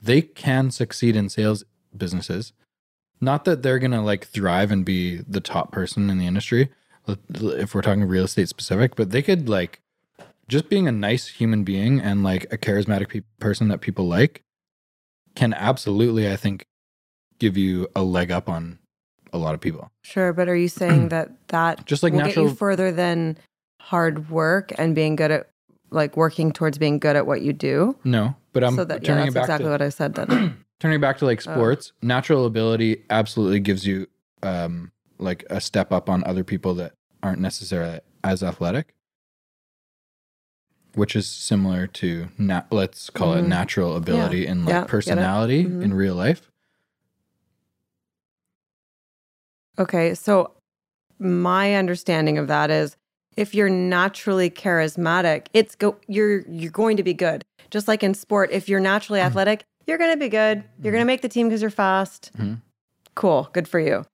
They can succeed in sales businesses. Not that they're going to like thrive and be the top person in the industry if we're talking real estate specific, but they could like just being a nice human being and like a charismatic pe- person that people like can absolutely, I think, give you a leg up on a lot of people. Sure, but are you saying [CLEARS THROAT] that that Just like will get natural, you further than hard work and being good at like working towards being good at what you do? no, but I'm so that yeah, turning that's it back exactly to what I said then. [CLEARS THROAT] turning back to like Oh. sports. Natural ability absolutely gives you um like a step up on other people that aren't necessarily as athletic, which is similar to nat- let's call it Mhm. natural ability and like Yeah, it. personality Mhm. in real life. Okay, so my understanding of that is if you're naturally charismatic, it's go you're you're going to be good. Just like in sport, if you're naturally Mm-hmm. athletic, you're going to be good. You're going to make the team because you're fast. Mhm. Cool, good for you.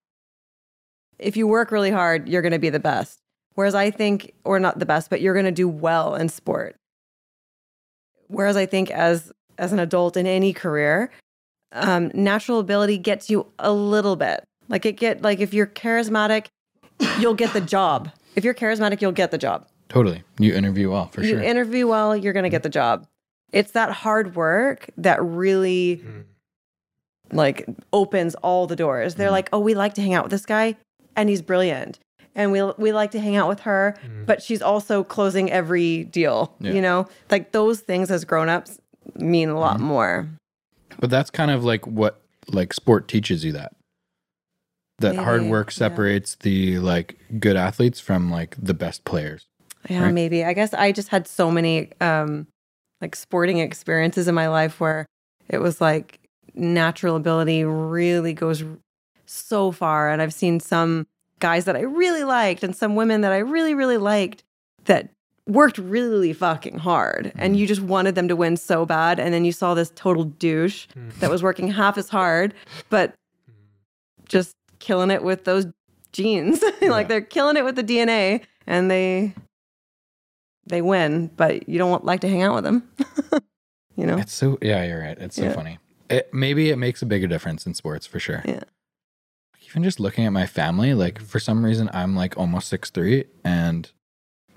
If you work really hard, you're going to be the best. Whereas I think, or not the best, but you're going to do well in sport. Whereas I think as as an adult in any career, um, natural ability gets you a little bit. Like it get like if you're charismatic, you'll get the job. If you're charismatic, you'll get the job. Totally, you interview well for you sure. You interview well, you're gonna get the job. It's that hard work that really Mm. like opens all the doors. They're Mhm. like, oh, we like to hang out with this guy, and he's brilliant, and we we like to hang out with her, Mm. but she's also closing every deal. Yeah. You know, like those things as grown-ups mean a lot Mhm. more. But that's kind of like what like sport teaches you that. That hard Maybe, work yeah. separates the like good athletes from like the best players. Yeah, Right. maybe. I guess I just had so many um like sporting experiences in my life where it was like natural ability really goes so far and I've seen some guys that I really liked and some women that I really really liked that worked really fucking hard and Mhm. you just wanted them to win so bad and then you saw this total douche Mm. that was working half as hard but just killing it with those genes. [LAUGHS] Yeah. like they're killing it with the DNA and they they win, but you don't like to hang out with them. [LAUGHS] you know? It's so yeah, you're right. It's so Yeah. funny. It, maybe it makes a bigger difference in sports for sure. Yeah. Even just looking at my family, like for some reason I'm like almost six three, and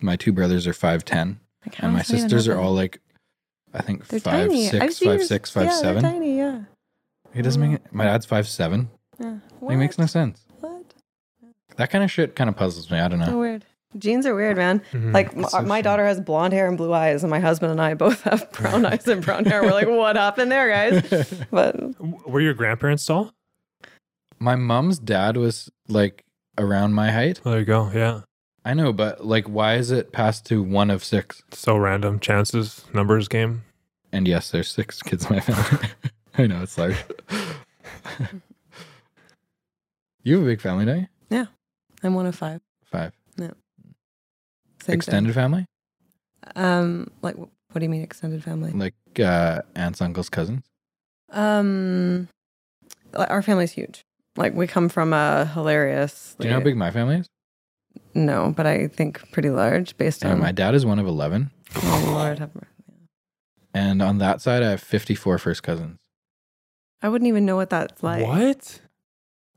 my two brothers are five ten, Like, and my is that even sisters are all like, I think they're five tiny. I've six, five yours- six, five yeah, they're seven. tiny, yeah. It doesn't make it. My dad's five seven. Yeah. It makes no sense. What? That kind of shit kind of puzzles me. I don't So know. weird. Genes are weird, man. Mhm. Like m- so my funny. daughter has blonde hair and blue eyes, and my husband and I both have brown eyes and brown hair. We're like, [LAUGHS] what happened there, guys? [LAUGHS] But W- were your grandparents tall? My mom's dad was like around my height. There you go. Yeah. I know, but like, why is it passed to one of six? So random chances, numbers game. And yes, there's six kids in my family. [LAUGHS] I know it's large. [LAUGHS] you have a big family, don't you? Yeah, I'm one of five. Five. Same Extended family, Um, like, what do you mean extended family? like uh, aunts, uncles, cousins. Um, like, our family's huge. Like we come from a hilarious. Do you know how big my family is? No, but I think pretty large based Uh, on. my dad is one of eleven, oh Lord, have mercy. And on that side, I have 54 first cousins. I wouldn't even know what that's like. what?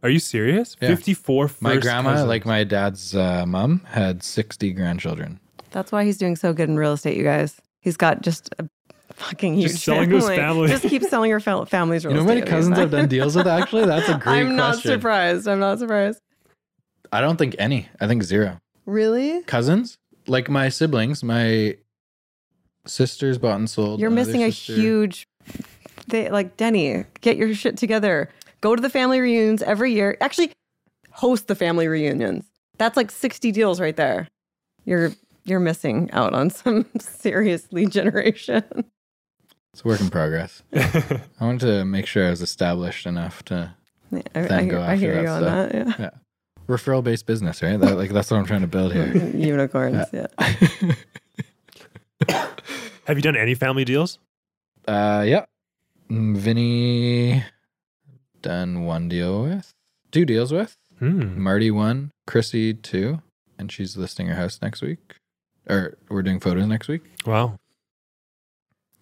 Are you serious? Yeah. 54 first My grandma, cousins. like my dad's uh, mom, had 60 grandchildren. That's why he's doing so good in real estate, you guys. He's got just a fucking huge Just selling to his family. family. Just keep selling your fam- family's real You know how many cousins I've done deals with, actually? That's a [LAUGHS] great I'm not question. surprised. I'm not surprised. I don't think any. I think zero. Really? Cousins? Like my siblings, my sisters bought and sold. You're missing a sister- huge. They like Denny. Get your shit together. Go to the family reunions every year. Actually, host the family reunions. That's like 60 deals right there. You're you're missing out on some [LAUGHS] serious lead generation. It's a work in progress. [LAUGHS] I wanted to make sure I was established enough to Yeah, I, Then I hear, go I hear after you that on stuff. that. Yeah. referral based business, right? That, like that's what I'm trying to build here. [LAUGHS] Unicorns. Yeah. [LAUGHS] Have you done any family deals? Uh, yeah. Mm, Vinny done one deal with, two deals with. Hmm. Marty one, Chrissy two, and she's listing her house next week. Or we're doing photos next week. Wow.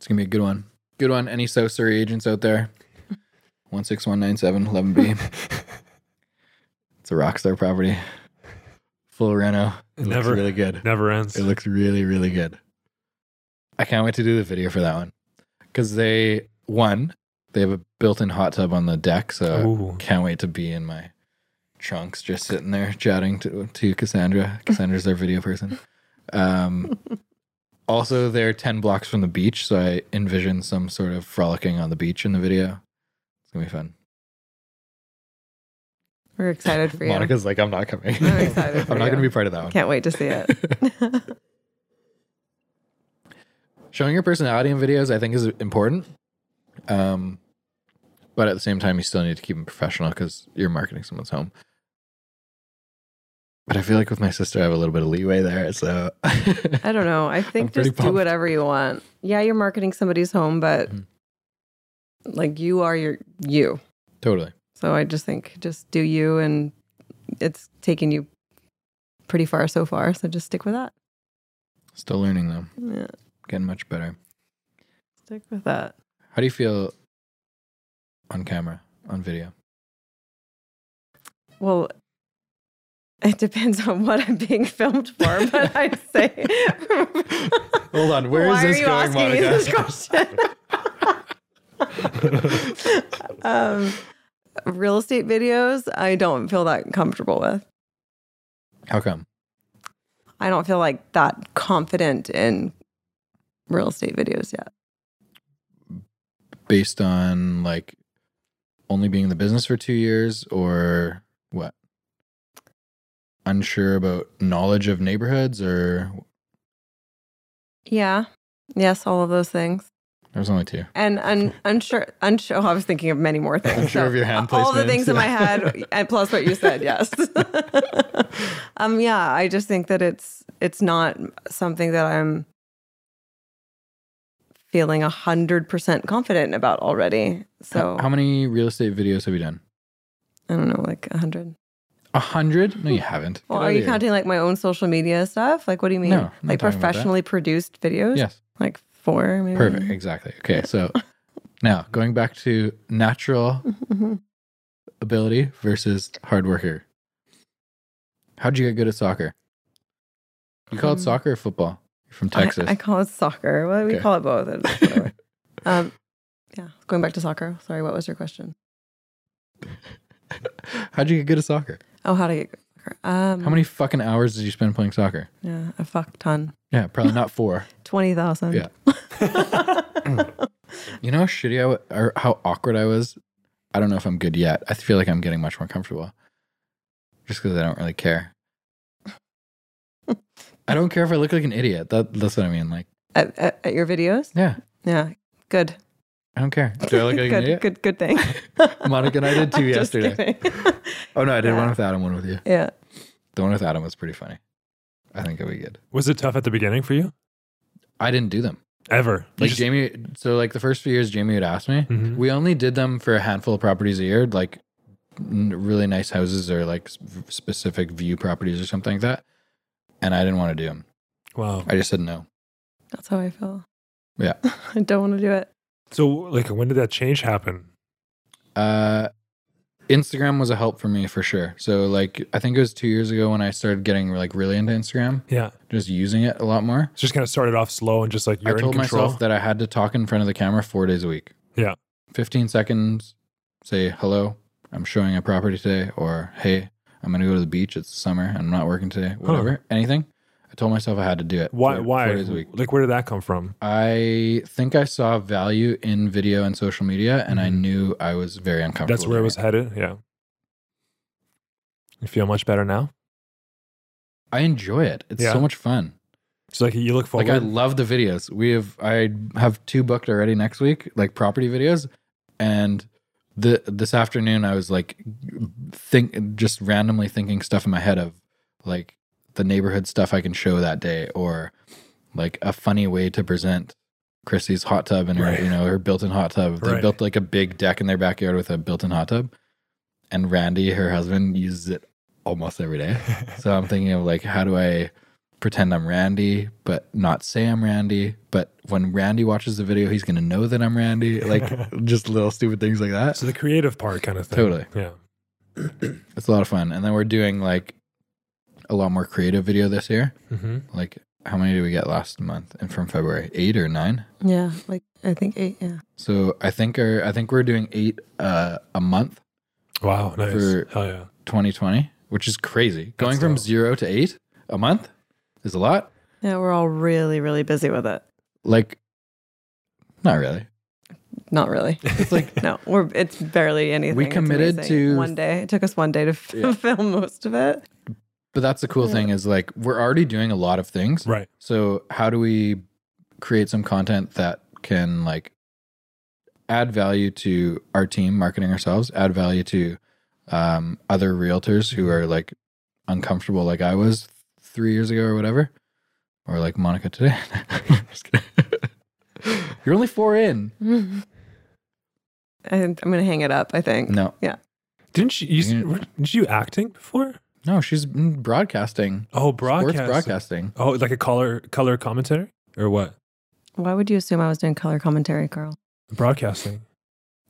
It's gonna be a good one. Good one. Any South Surrey agents out there? [LAUGHS] One six one nine seven eleven B. It's a rockstar property. Full reno. It Never- looks really good. Never ends. It looks really, really good. I can't wait to do the video for that one. Because they, one, they have a built in hot tub on the deck. So Ooh. can't wait to be in my trunks just sitting there chatting to, to Cassandra. Cassandra's their video person. Um, [LAUGHS] also, they're 10 blocks from the beach. So I envision some sort of frolicking on the beach in the video. It's going to be fun. We're excited for you. Monica's like, I'm not coming. I'm excited [LAUGHS] for I'm not you. going to be part of that one. Can't wait to see it. [LAUGHS] showing your personality in videos i think is important um but at the same time you still need to keep them professional because you're marketing someone's home but i feel like with my sister i have a little bit of leeway there so I don't know. I [LAUGHS] think just do whatever you want. Yeah, you're marketing somebody's home, but Mhm. like you are your you. totally So I just think just do you and it's taken you pretty far so far. So just stick with that. still learning though Yeah. getting much better Stick with that. how do you feel on camera on video Well, it depends on what I'm being filmed for, [LAUGHS] but I'd say. hold on where is Why this are you going asking me monica this question? [LAUGHS] um, real estate videos, I don't feel that comfortable with. how come I don't feel like that confident in real estate videos yet. based on like only being in the business for two years or what? Unsure about knowledge of neighborhoods or Yeah. Yes, all of those things. there's only two. And un- [LAUGHS] unsure, unsure. I was thinking of many more things. Unsure of your hand all the things in my head, and plus what you said. Yes. [LAUGHS] um. Yeah. I just think that it's it's not something that I'm feeling a hundred percent confident about already. So How, how many real estate videos have you done? I don't know, like a hundred. A hundred? No, you haven't. Well, are you here. counting like my own social media stuff? Like, what do you mean? No, like talking about that. professionally produced videos? Yes. Like four, maybe. Perfect. Exactly. Okay. So now going back to natural Mhm. ability versus hard worker. How'd you get good at soccer? You call it Um, soccer or football? You're from Texas. I, call it soccer. Well, we Okay. call it both. [LAUGHS] Um, yeah. Going back to soccer. Sorry, what was your question? How'd you get good at soccer? Oh, how to get good at soccer? Um, How many fucking hours did you spend playing soccer? Yeah, a fuck ton. Yeah, probably not four. [LAUGHS] Twenty thousand. Yeah. [LAUGHS] You know how shitty I or how awkward I was? I don't know if I'm good yet. I feel like I'm getting much more comfortable just because I don't really care. I don't care if I look like an idiot. That, that's what I mean. Like, at, at, at your videos. yeah, Yeah. Good. I don't care. Do I look like an good, idiot? good. Good thing. [LAUGHS] Monica and I did two [LAUGHS] yesterday. [LAUGHS] Oh, no, I did one Yeah. with Adam, one with you. yeah. The one with Adam was pretty funny. I think it'll be good. Was it tough at the beginning for you? I didn't do them. Ever? Like just- Jamie, so like the first few years, Jamie would ask me. Mhm. We only did them for a handful of properties a year, like really nice houses or like specific view properties or something like that. And I didn't want to do them. Wow. I just said no. That's how I feel. Yeah. I don't want to do it. So, like, when did that change happen? Uh, Instagram was a help for me for sure. So like I think it was two years ago when I started getting like really into Instagram, Yeah. just using it a lot more. Just kind of started off slow and just like you're I told myself that I had to talk in front of the camera four days a week. Yeah. 15 seconds, say hello, I'm showing a property today, or hey, I'm gonna go to the beach. It's summer. I'm not working today. Whatever. Anything. I told myself I had to do it. why? four- why? Four days a week. Like, where did that come from? I think I saw value in video and social media, and I Mhm. knew I was very uncomfortable. That's where it doing was headed. Yeah. You feel much better now. I enjoy it. It's Yeah. so much fun. So like you look forward. Like I love the videos. We have I have two booked already next week, like property videos, and the this afternoon I was like think just randomly thinking stuff in my head of like the neighborhood stuff I can show that day or like a funny way to present Chrissy's hot tub and her Right. you know her built-in hot tub. They Right. built like a big deck in their backyard with a built-in hot tub, and Randy, her husband, uses it almost every day. [LAUGHS] So I'm thinking of like, how do I pretend I'm Randy, but not say I'm Randy? But when Randy watches the video, he's going to know that I'm Randy. Like [LAUGHS] just little stupid things like that. so the creative part kind of thing. Totally. Yeah. It's a lot of fun. And then we're doing like a lot more creative video this year. hmm Like, how many did we get last month and from February? Eight or nine? Yeah, like I think eight. Yeah. So I think our, I think we're doing eight uh, a month, Wow. Nice. For- Hell yeah. 2020, which is crazy. Going That's from dope. zero to eight a month is a lot. Yeah, we're all really, really busy with it. Like, not really. Not really. [LAUGHS] It's like No, we're it's barely anything. We committed to- one day. It took us one day to f- Yeah. [LAUGHS] film most of it. But that's the cool Yeah. thing is like we're already doing a lot of things. Right. So how do we create some content that can like add value to our team marketing ourselves, add value to um, other realtors who are like uncomfortable like I was three years ago or whatever, or like Monica today. [LAUGHS] [LAUGHS] You're only four in. [LAUGHS] I, I'm gonna hang it up. I think. No, Yeah. Didn't you? you Yeah. were- did you acting before? No, she's mm, broadcasting, Oh, broadcasting. sports broadcasting. Oh, like a color color commentary or what? Why would you assume I was doing color commentary, Carl? Broadcasting.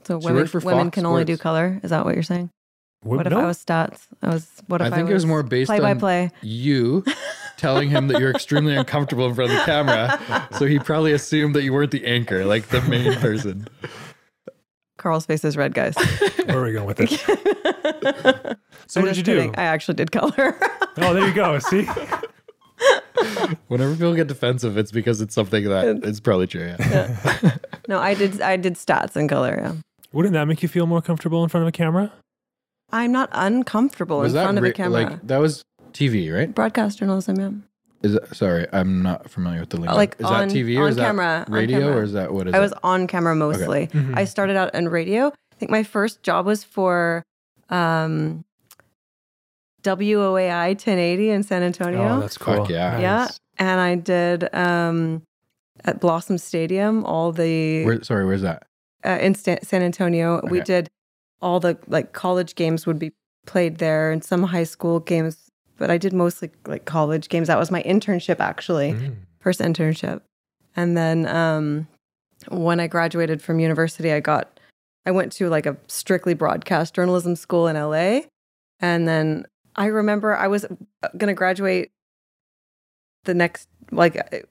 So She women, for women Fox can only do color. Is that what you're saying? What, What if no? I was stats? I was. What if I think it was more based play by play. you [LAUGHS] telling him that you're extremely uncomfortable in front of the camera. So he probably assumed that you weren't the anchor, like the main person. [LAUGHS] Carl's face is red, guys. [LAUGHS] Where are we going with it? [LAUGHS] So I'm what did just you do? I actually did color. [LAUGHS] Oh, there you go. See, Whenever people get defensive, it's because it's something that it's probably true. Yeah. no, I did. I did stats and color. Yeah. wouldn't that make you feel more comfortable in front of a camera? I'm not uncomfortable Was in that front of a camera. like that was TV, right? Broadcast journalism, yeah. Is it, sorry, I'm not familiar with the link. Like is on- that TV or on is that camera, on radio camera. or is that what is I it? was on camera mostly. Mhm. I started out in radio. I think my first job was for um, WOAI 1080 in San Antonio. Oh, that's cool. Fuck yeah. Yeah. Nice. and I did um, at Blossom Stadium all the Where, sorry, where's that? uh, in Sta- San Antonio. We did all the like college games would be played there and some high school games, but I did mostly like college games. That was my internship actually, Mm. first internship. And then um, when I graduated from university, I got I went to like a strictly broadcast journalism school in LA, and then I remember I was going to graduate the next like it,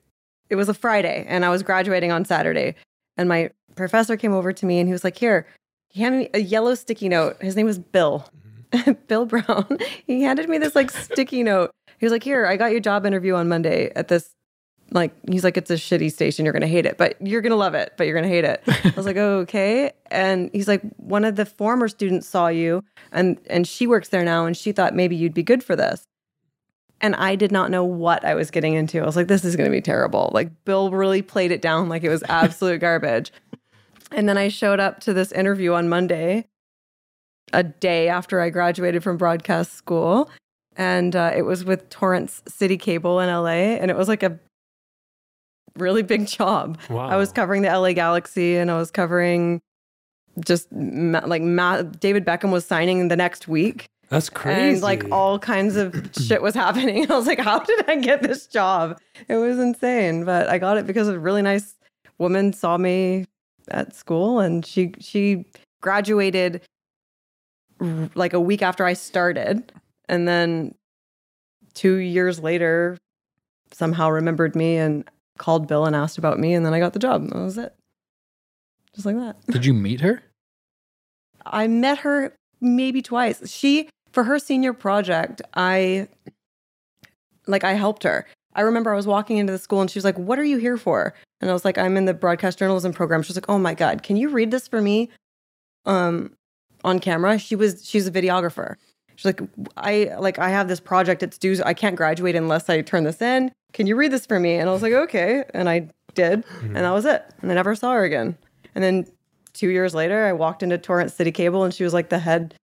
it was a Friday, and I was graduating on Saturday, and my professor came over to me and he was like, "Here." He handed me a yellow sticky note. His name was Bill. [LAUGHS] Bill Brown. He handed me this like sticky note. He was like, "Here, I got your job interview on Monday at this like he's like it's a shitty station you're gonna hate it but you're gonna love it but you're gonna hate it i was like oh, [LAUGHS] okay and he's like one of the former students saw you and and she works there now and she thought maybe you'd be good for this and i did not know what i was getting into i was like this is gonna be terrible like bill really played it down like it was absolute garbage and then i showed up to this interview on monday a day after i graduated from broadcast school and uh, it was with torrance city cable in la and it was like a really big [LAUGHS] job. Wow. I was covering the LA Galaxy and I was covering just ma- like ma- David Beckham was signing the next week That's crazy. and like all kinds of shit was [LAUGHS] happening. I was like, how did I get this job? It was insane, but I got it because a really nice woman saw me at school and she she graduated like a week after I started and then 2 years later somehow remembered me and called Bill and asked about me and then I got the job. That was it. Just like that. Did you meet her? I met her maybe twice. She for her senior project, I like I helped her. I remember I was walking into the school and she was like, "What are you here for?" And I was like, "I'm in the broadcast journalism program." She was like, "Oh my god, can you read this for me?" Um on camera. She was she's a videographer. She's like, "I like I have this project it's due I can't graduate unless I turn this in. Can you read this for me?" And I was like, "Okay." And I did. And that was it. And I never saw her again. And then 2 years later, I walked into Torrance City Cable and she was like the head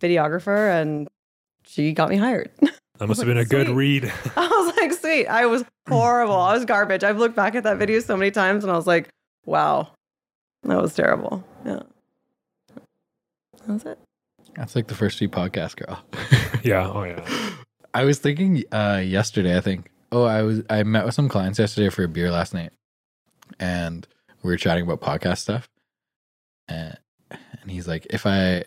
videographer and she got me hired. That must have been a [LAUGHS] good Sweet. read. [LAUGHS] I was like, sweet. I was horrible. I was garbage. I've looked back at that video so many times and I was like, wow, that was terrible. Yeah. That's it. That's like the first few podcasts, girl. [LAUGHS] yeah. Oh yeah. I was thinking uh yesterday, I think. Oh, I was I met with some clients yesterday for a beer last night. And we were chatting about podcast stuff. And and he's like, if I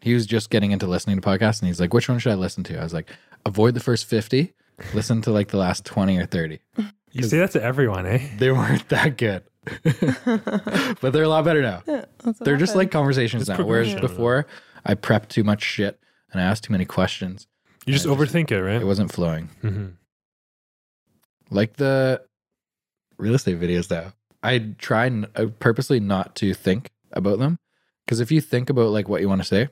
he was just getting into listening to podcasts and he's like, which one should I listen to? I was like, avoid the first 50, listen to like the last 20 or 30. You say that to everyone, eh? They weren't that good. [LAUGHS] but they're a lot better now. Yeah, They're just like conversations It's now. Whereas before I prepped too much shit and I asked too many questions. You just I just- overthink it, right? It wasn't flowing. hmm like the real estate videos though. i try n- uh, purposely not to think about them because if you think about like what you want to say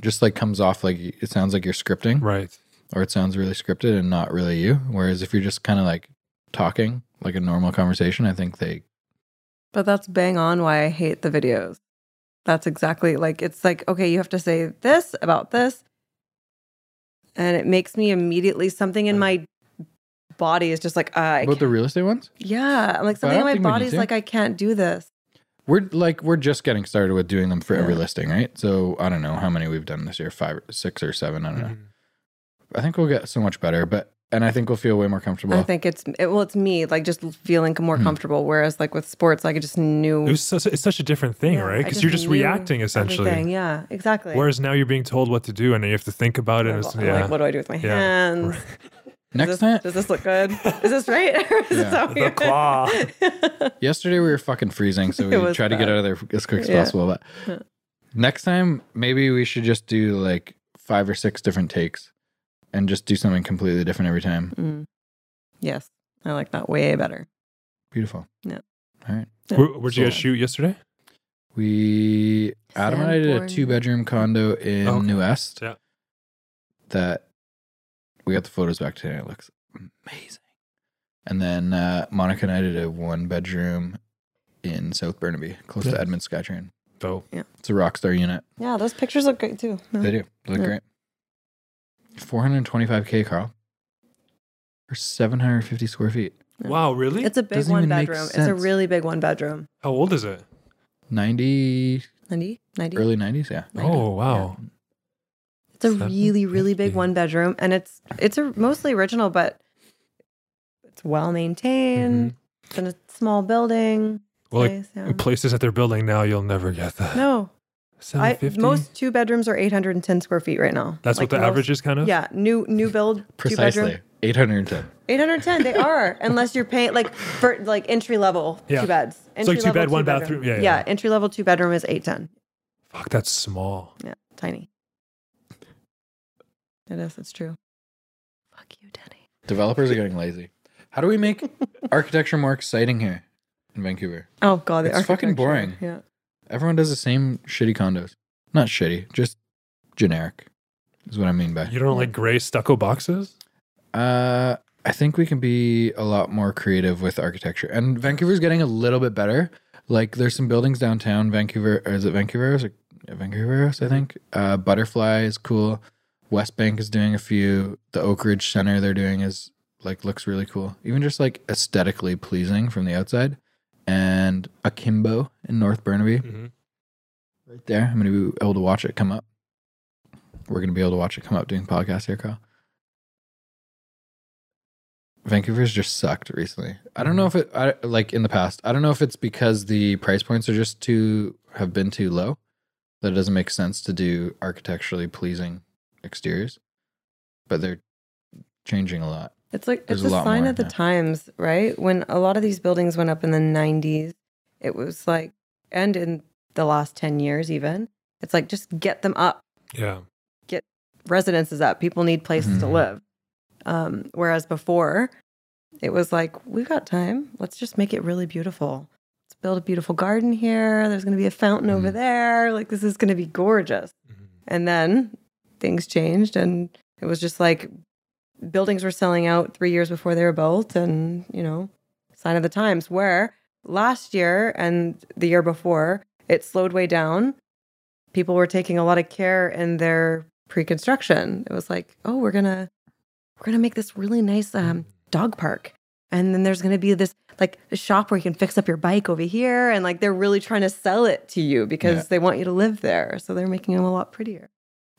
just like comes off like it sounds like you're scripting Right. or it sounds really scripted and not really you whereas if you're just kind of like talking like a normal conversation i think they But that's bang on why I hate the videos. That's exactly like it's like, okay, you have to say this about this. And it makes me immediately something in my body is just like, uh, I about the real estate ones yeah, I'm like something in my think we need body's like, I can't do this. we're like we're just getting started with doing them for every listing right so i don't know how many we've done this year five six or seven i don't know Mhm. i think we'll get so much better but and i think we'll feel way more comfortable I think it's it, well, it's me like just feeling more Hmm. comfortable. Whereas like with sports, like I just knew It was such, it's such a different thing, Yeah, right? Because you're just reacting essentially. everything. Yeah, exactly. Whereas now you're being told what to do, and then you have to think about it. And yeah. like, what do I do with my Yeah. hands? [LAUGHS] next does, time this, does this look good? Is this right? [LAUGHS] Is Yeah. how The claw. [LAUGHS] Yesterday we were fucking freezing, so we It was tried to get out of there as quick as Yeah. possible. But next time, maybe we should just do like five or six different takes and just do something completely different every time. Mm. Yes, I like that way better. Beautiful. Yeah. All right. Yeah. Where, where'd you guys shoot yesterday? We Adam and I did a two bedroom condo in Okay. New West. Yeah. That we got the photos back today. It looks amazing. And then uh, Monica and I did a one bedroom in South Burnaby, close Yeah. to Edmonds Skytrain. Dope. Yeah. It's a Rockstar unit. Yeah, those pictures look great too. They do. They look Yeah. great. 425k, Carl. For 750 square feet. Wow, really? It's a big Doesn't one even make bedroom. It's a sense. really big one bedroom. How old is it? 90, 90? 90? early 90s, yeah. Oh, wow. It's a Seven really, really big fifty. one bedroom, and it's it's a mostly original, but it's well maintained. Mhm. It's in a small building. Well, like, place, yeah. places that they're building now, you'll never get that. No, I, most two bedrooms are 810 square feet right now. That's Like what the most- average is, kind of? Yeah, new new build two Precisely. bedroom. 810. 810 they are [LAUGHS] unless you're paying like for like entry level Yeah. two beds. It's like Entry two level, bed, one bedroom. bathroom. Yeah, yeah. entry level two bedroom is 810. Fuck, that's small. Yeah, tiny. It is. It's true. Fuck you, Denny. Developers are getting lazy. How do we make [LAUGHS] architecture more exciting here in Vancouver? Oh god, the It's fucking boring. Yeah. Everyone does the same shitty condos. Not shitty, just generic, is what I mean by. You don't like gray stucco boxes? Uh, I think we can be a lot more creative with architecture, and Vancouver's getting a little bit better. Like, there's some buildings downtown Vancouver. Or is it Vancouver House? Or Vancouver I think. Uh, Butterfly is cool. Westbank is doing a few. The Oakridge Center they're doing is like looks really cool. Even just like aesthetically pleasing from the outside. And Akimbo in North Burnaby, Mm-hmm. right there. I'm gonna be able to watch it come up. We're gonna be able to watch it come up doing podcasts here, Carl. Vancouver's just sucked recently. I don't know if it I, like in the past. I don't know if it's because the price points are just too have been too low that it doesn't make sense to do architecturally pleasing exteriors. But they're changing a lot. It's like There's it's a a, sign of the yeah. times, right? When a lot of these buildings went up in the 90s, it was like, and in the last 10 years, even, it's like just get them up, Yeah. Get residences up. People need places to Mhm. live. Um, whereas before, it was like, we've got time. Let's just make it really beautiful. Let's build a beautiful garden here. There's going to be a fountain over Mhm. there. Like, this is going to be gorgeous. Mm-hmm. And then things changed, and it was just like buildings were selling out three years before they were built, and you know, sign of the times. Where last year and the year before, it slowed way down. People were taking a lot of care in their pre-construction. It was like, oh, we're gonna we're gonna make this really nice um, dog park, and then there's gonna be this like a shop where you can fix up your bike over here, and like they're really trying to sell it to you because Yeah. they want you to live there. So they're making them a lot prettier.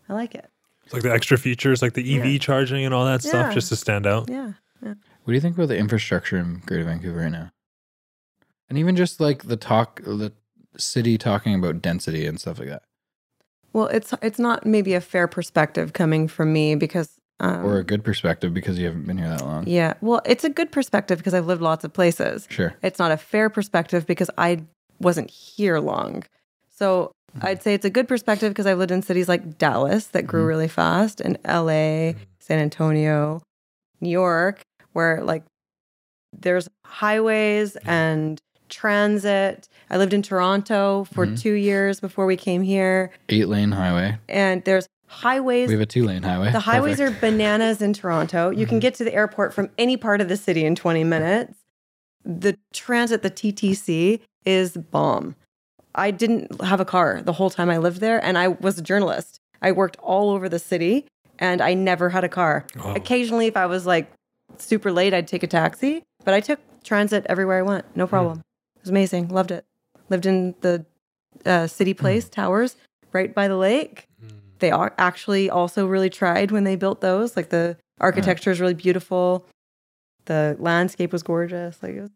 I like it. It's like the extra features, like the EV Yeah. charging and all that stuff, just to stand out. Yeah. What do you think about the infrastructure in Greater Vancouver right now? And even just like the talk, the city talking about density and stuff like that, Well, it's it's not maybe a fair perspective coming from me because um, or a good perspective because you haven't been here that long. yeah, well, it's a good perspective because I've lived lots of places. Sure. It's not a fair perspective because I wasn't here long. So I'd say it's a good perspective because I've lived in cities like Dallas that grew Mhm. really fast, and LA, San Antonio, New York, where like there's highways and transit. I lived in Toronto for Mhm. two years before we came here, Eight lane highway. and there's highways We have a two lane highway. the highways Perfect. are bananas in Toronto. You can Mhm. get to the airport from any part of the city in 20 minutes. The transit, the TTC, is bomb. I didn't have a car the whole time I lived there, and I was a journalist. I worked all over the city, and I never had a car. Occasionally, if I was like super late, I'd take a taxi, but I took transit everywhere I went, no problem. It was amazing. Loved it. Lived in the uh, City Place Towers right by the lake they are actually also really tried when they built those. Like the architecture is really beautiful. The landscape was gorgeous. Like it was,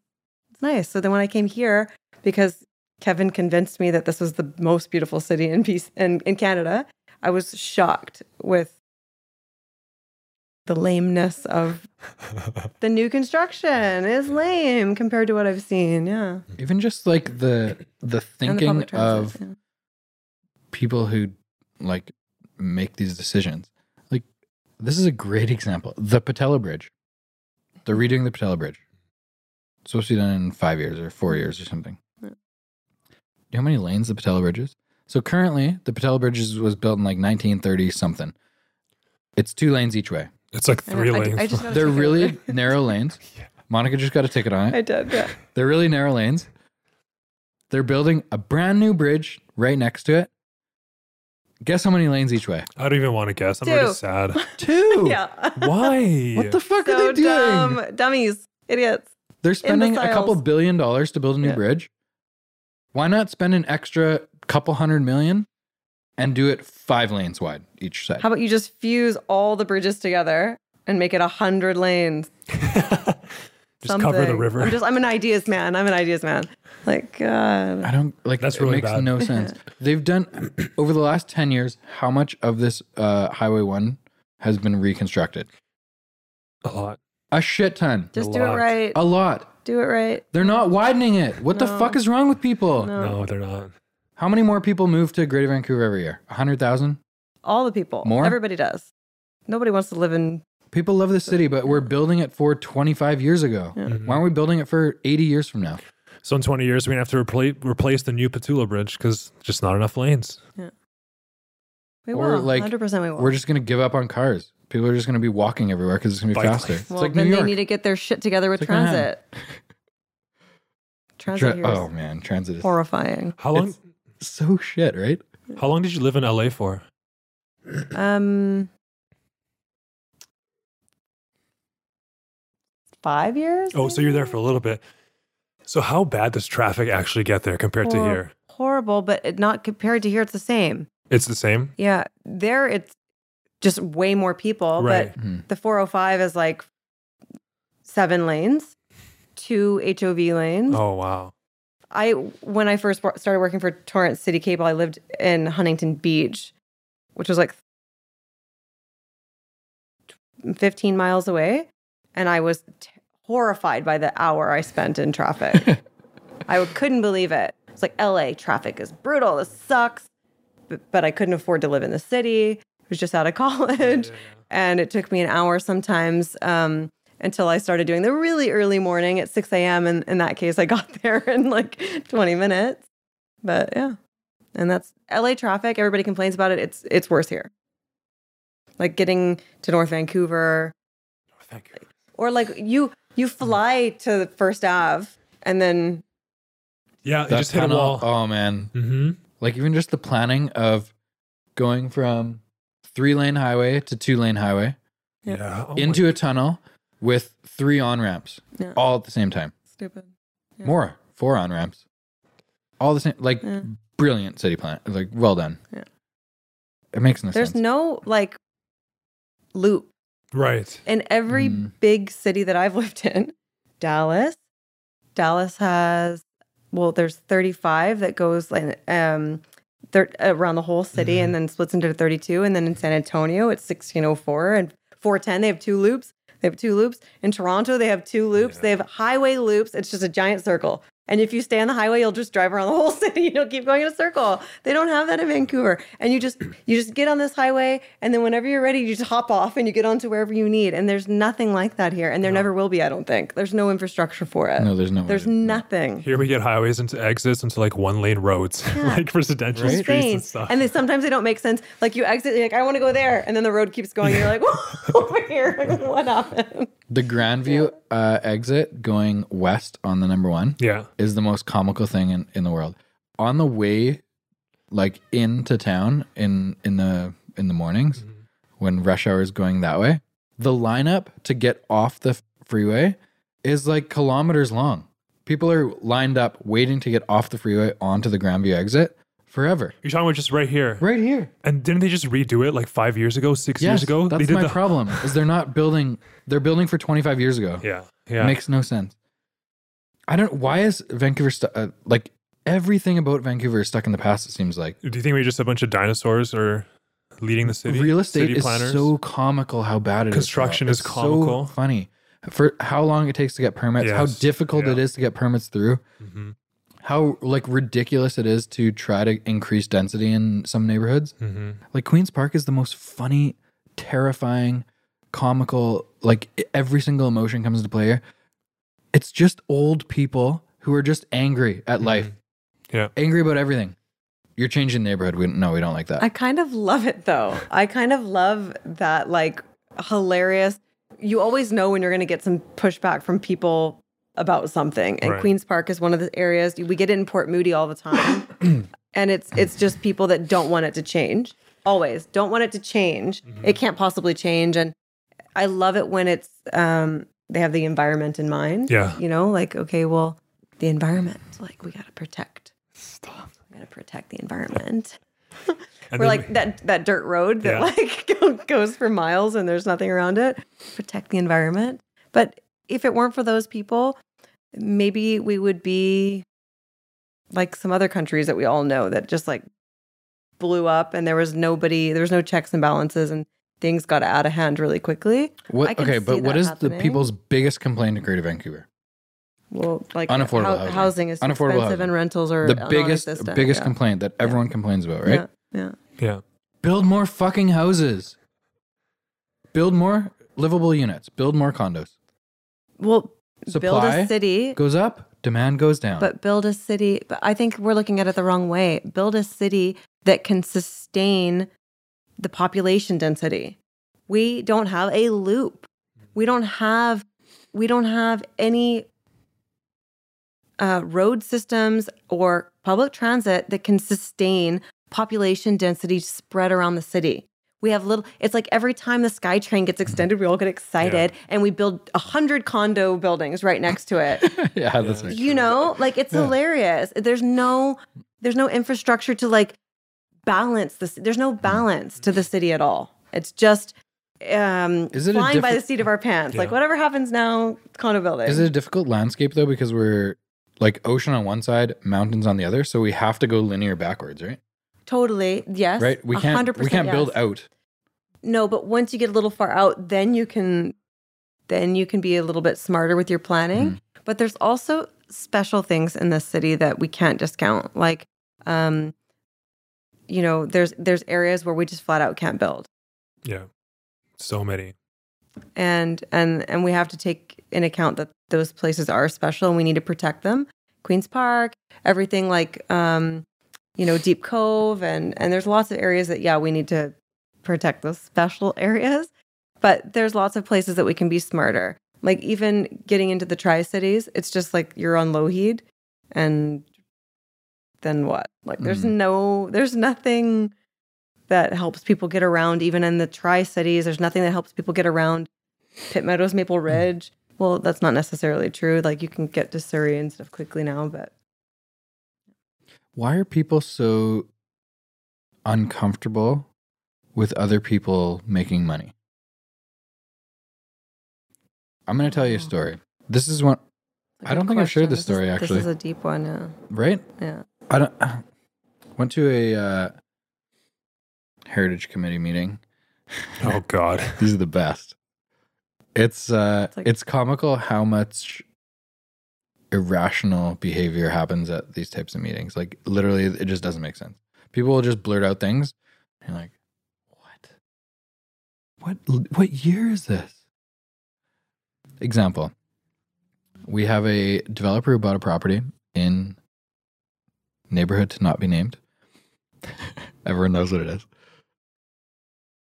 it's nice. So then when I came here, because Kevin convinced me that this was the most beautiful city in peace in, in Canada, I was shocked with the lameness of [LAUGHS] the new construction is lame compared to what I've seen. Yeah. even just like the the And the thinking transit, of yeah. people who like make these decisions. Like this is a great example. The Pattullo Bridge. They're redoing the Pattullo Bridge. It's supposed to be done in five years or four years or something. Yeah. Do you know how many lanes the Pattullo Bridge is? So currently, the Pattullo Bridge was built in like 1930 something. It's two lanes each way. It's like three I- lanes. I just They're really narrow [LAUGHS] lanes. Yeah. Monica just got a ticket on it. I did. Yeah. They're really narrow lanes. They're building a brand new bridge right next to it. Guess how many lanes each way? I don't even want to guess. I'm already Two. sad. [LAUGHS] Two. yeah. Why? What the fuck are so they doing? dumb. Dummies. Idiots. They're spending a couple billion dollars to build a new Yeah. bridge. Why not spend an extra couple hundred million and do it five lanes wide each side? How about you just fuse all the bridges together and make it a hundred lanes? [LAUGHS] just cover the river. I'm just I'm an ideas man. I'm an ideas man. Like God. I don't like That's it really makes bad. no sense. [LAUGHS] They've done [CLEARS THROAT] over the last 10 years how much of this uh, highway 1 has been reconstructed? a lot. A shit ton. Just A do it right. A lot. Do it right. They're not widening it. What the fuck is wrong with people? No. No, they're not. How many more people move to Greater Vancouver every year? 100,000? All the people. More? Everybody does. Nobody wants to live in People love the city, but we're building it for 25 years ago. Yeah. Mhm. Why aren't we building it for 80 years from now? So in 20 years, we're gonna have to replace replace the new Pattullo Bridge because just not enough lanes. Yeah. We Or, will. like, 100% we will. We're just going to give up on cars. People are just going to be walking everywhere because it's going to be Bike faster. lanes. It's well, like New then York. they need to get their shit together with It's like transit. [LAUGHS] Transit Tra- here is oh man, transit is horrifying. How long? It's- so shit, right? How long did you live in LA for? Um, five years. Oh, so you're there for a little bit. So how bad does traffic actually get there compared to here? Horrible, but not compared to here. It's the same. It's the same. Yeah, there it's just way more people. Right. But Mhm. the 405 is like seven lanes, two HOV lanes. Oh wow. I when I first started working for Torrance City Cable, I lived in Huntington Beach, which was like 15 miles away, and I was t- horrified by the hour I spent in traffic. [LAUGHS] I couldn't believe it. It's like LA traffic is brutal. This sucks. But, but I couldn't afford to live in the city. I was just out of [LAUGHS] college, and it took me an hour sometimes. Um, until I started doing the really early morning at 6 a.m. And in that case, I got [LAUGHS] there in like 20 minutes. But yeah. And that's LA traffic. Everybody complains about it. It's it's worse here. Like getting to North Vancouver. Thank you. Or like you you fly to First Ave and then Yeah, you just hit a tunnel- wall. Oh man. Mm-hmm. Like even just the planning of going from three lane highway to two lane highway Yeah. Yeah. Oh into a tunnel with three on ramps Yeah. all at the same time. stupid. Yeah. More, four on ramps. All the same like Yeah. brilliant city plan. Like well done. Yeah. It makes no There's sense. There's no like loop right. in every Mm. big city that I've [LAUGHS] lived in. Dallas. Dallas has well, there's 35 that goes like um thir- around the whole city Mhm. and then splits into 32 and then in San Antonio it's 1604 and 410 they have two loops. They have two loops. In Toronto they have two loops. Yeah. They have highway loops. It's just a giant circle. And if you stay on the highway, you'll just drive around the whole [LAUGHS] city. You don't keep going in a circle. They don't have that in Vancouver. And you just you just get on this highway, and then whenever you're ready, you just hop off and you get onto wherever you need. And there's nothing like that here, and there never will be. I don't think there's no infrastructure for it. no, there's no way there's to- nothing. Here we get highways into exits into like one lane roads, [LAUGHS] like residential Right? streets and stuff. And then sometimes they don't make sense. Like you exit, you're like I want to go there, and then the road keeps going. And you're like [LAUGHS] over here. Like, what happened? The Grandview uh, exit going west on the number one yeah. is the most comical thing in, in the world. On the way, like into town in in the in the mornings Mm-hmm. when rush hour is going that way, the lineup to get off the f- freeway is like kilometers long. People are lined up waiting to get off the freeway onto the Grandview exit forever. You're talking about just right here. Right here. And didn't they just redo it like five years ago, six years ago? they that's did my the- problem. [LAUGHS] Is they're not building. They're building for 25 years ago. Yeah. Yeah. Makes no sense. I don't. Why is Vancouver stu- uh, like everything about Vancouver is stuck in the past? It seems like Do you think we're just a bunch of dinosaurs or leading the city? real estate city is planners? so comical. How bad it is. Construction is. It's comical. So funny for how long it takes to get permits. How Yes. difficult it Yeah. is to get permits through. Mhm. How like ridiculous it is to try to increase density in some neighborhoods. Mhm. Like Queens Park is the most funny, terrifying, comical. Like every single emotion comes into play here. It's just old people who are just angry at life, Mm-hmm. Yeah. angry about everything. You're changing the neighborhood. We no, we don't like that. I kind of love it though. I kind of love that like hilarious. You always know when you're going to get some pushback from people about something. And Right. Queens Park is one of the areas we get it in Port Moody all the time. [COUGHS] and it's it's just people that don't want it to change. Always don't want it to change. It can't possibly change and I love it when it's um they have the environment in mind. Yeah. You know, like okay, well, the environment, like we got to protect. Stop. We got to protect the environment. [LAUGHS] We're like we- that that dirt road that Yeah. like [LAUGHS] goes for miles and there's nothing around it. Protect the environment. But if it weren't for those people, maybe we would be like some other countries that we all know that just like blew up and there was nobody, there was no checks and balances and things got out of hand really quickly. What, okay, but what is happening. the people's biggest complaint in Greater Vancouver? Well, like Unaffordable hou- housing. is Unaffordable expensive housing. and rentals are The biggest biggest yeah. complaint that everyone complains about, right? Yeah, yeah. yeah. Build more fucking houses. Build more livable units. Build more condos. Well, build a city goes up, demand goes down. But build a city, but I think we're looking at it the wrong way. Build a city that can sustain the population density. We don't have a loop. We don't have we don't have any uh, road systems or public transit that can sustain population density spread around the city. We have little. It's like every time the SkyTrain gets extended, we all get excited, and we build a hundred condo buildings right next to it [LAUGHS] yeah, that's right. you know like it's Yeah. hilarious there's no there's no infrastructure to like balance this there's no balance to the city at all it's just um, Is it flying by the seat of our pants. Like whatever happens now, condo building. Is it a difficult landscape though because we're like ocean on one side, mountains on the other, so we have to go linear backwards, right? Totally yes. Right? We can't 100% we can't build out. No, but once you get a little far out, then you can then you can be a little bit smarter with your planning. Mhm. But there's also special things in this city that we can't discount. Like um you know, there's there's areas where we just flat out can't build. Yeah. So many. And and and we have to take in account that those places are special and we need to protect them. Queens Park, everything like um you know, Deep Cove and and there's lots of areas that yeah, we need to protect those special [LAUGHS] areas. But there's lots of places that we can be smarter. Like even getting into the Tri Cities, it's just like you're on Lougheed and then what? Like there's Mhm. no there's nothing that helps people get around even in the Tri Cities. There's nothing that helps people get around Pitt Meadows, Maple Ridge. Well, that's not necessarily true. Like you can get to Surrey and stuff quickly now, but Why are people so uncomfortable with other people making money? I'm going to tell you a story. This is one, It's a I don't good think I've shared question. this is- story, actually. This is a deep one, yeah. right? Yeah. I don't [SIGHS] went to a uh, heritage committee meeting. Oh God. [LAUGHS] These are the best. It's uh It's like- it's comical how much irrational behavior happens at these types of meetings. Like literally it just doesn't make sense. People will just blurt out things and like, "What? What what year is this?" Example. We have a developer who bought a property in neighborhood to not be named. [LAUGHS] Everyone knows what it is.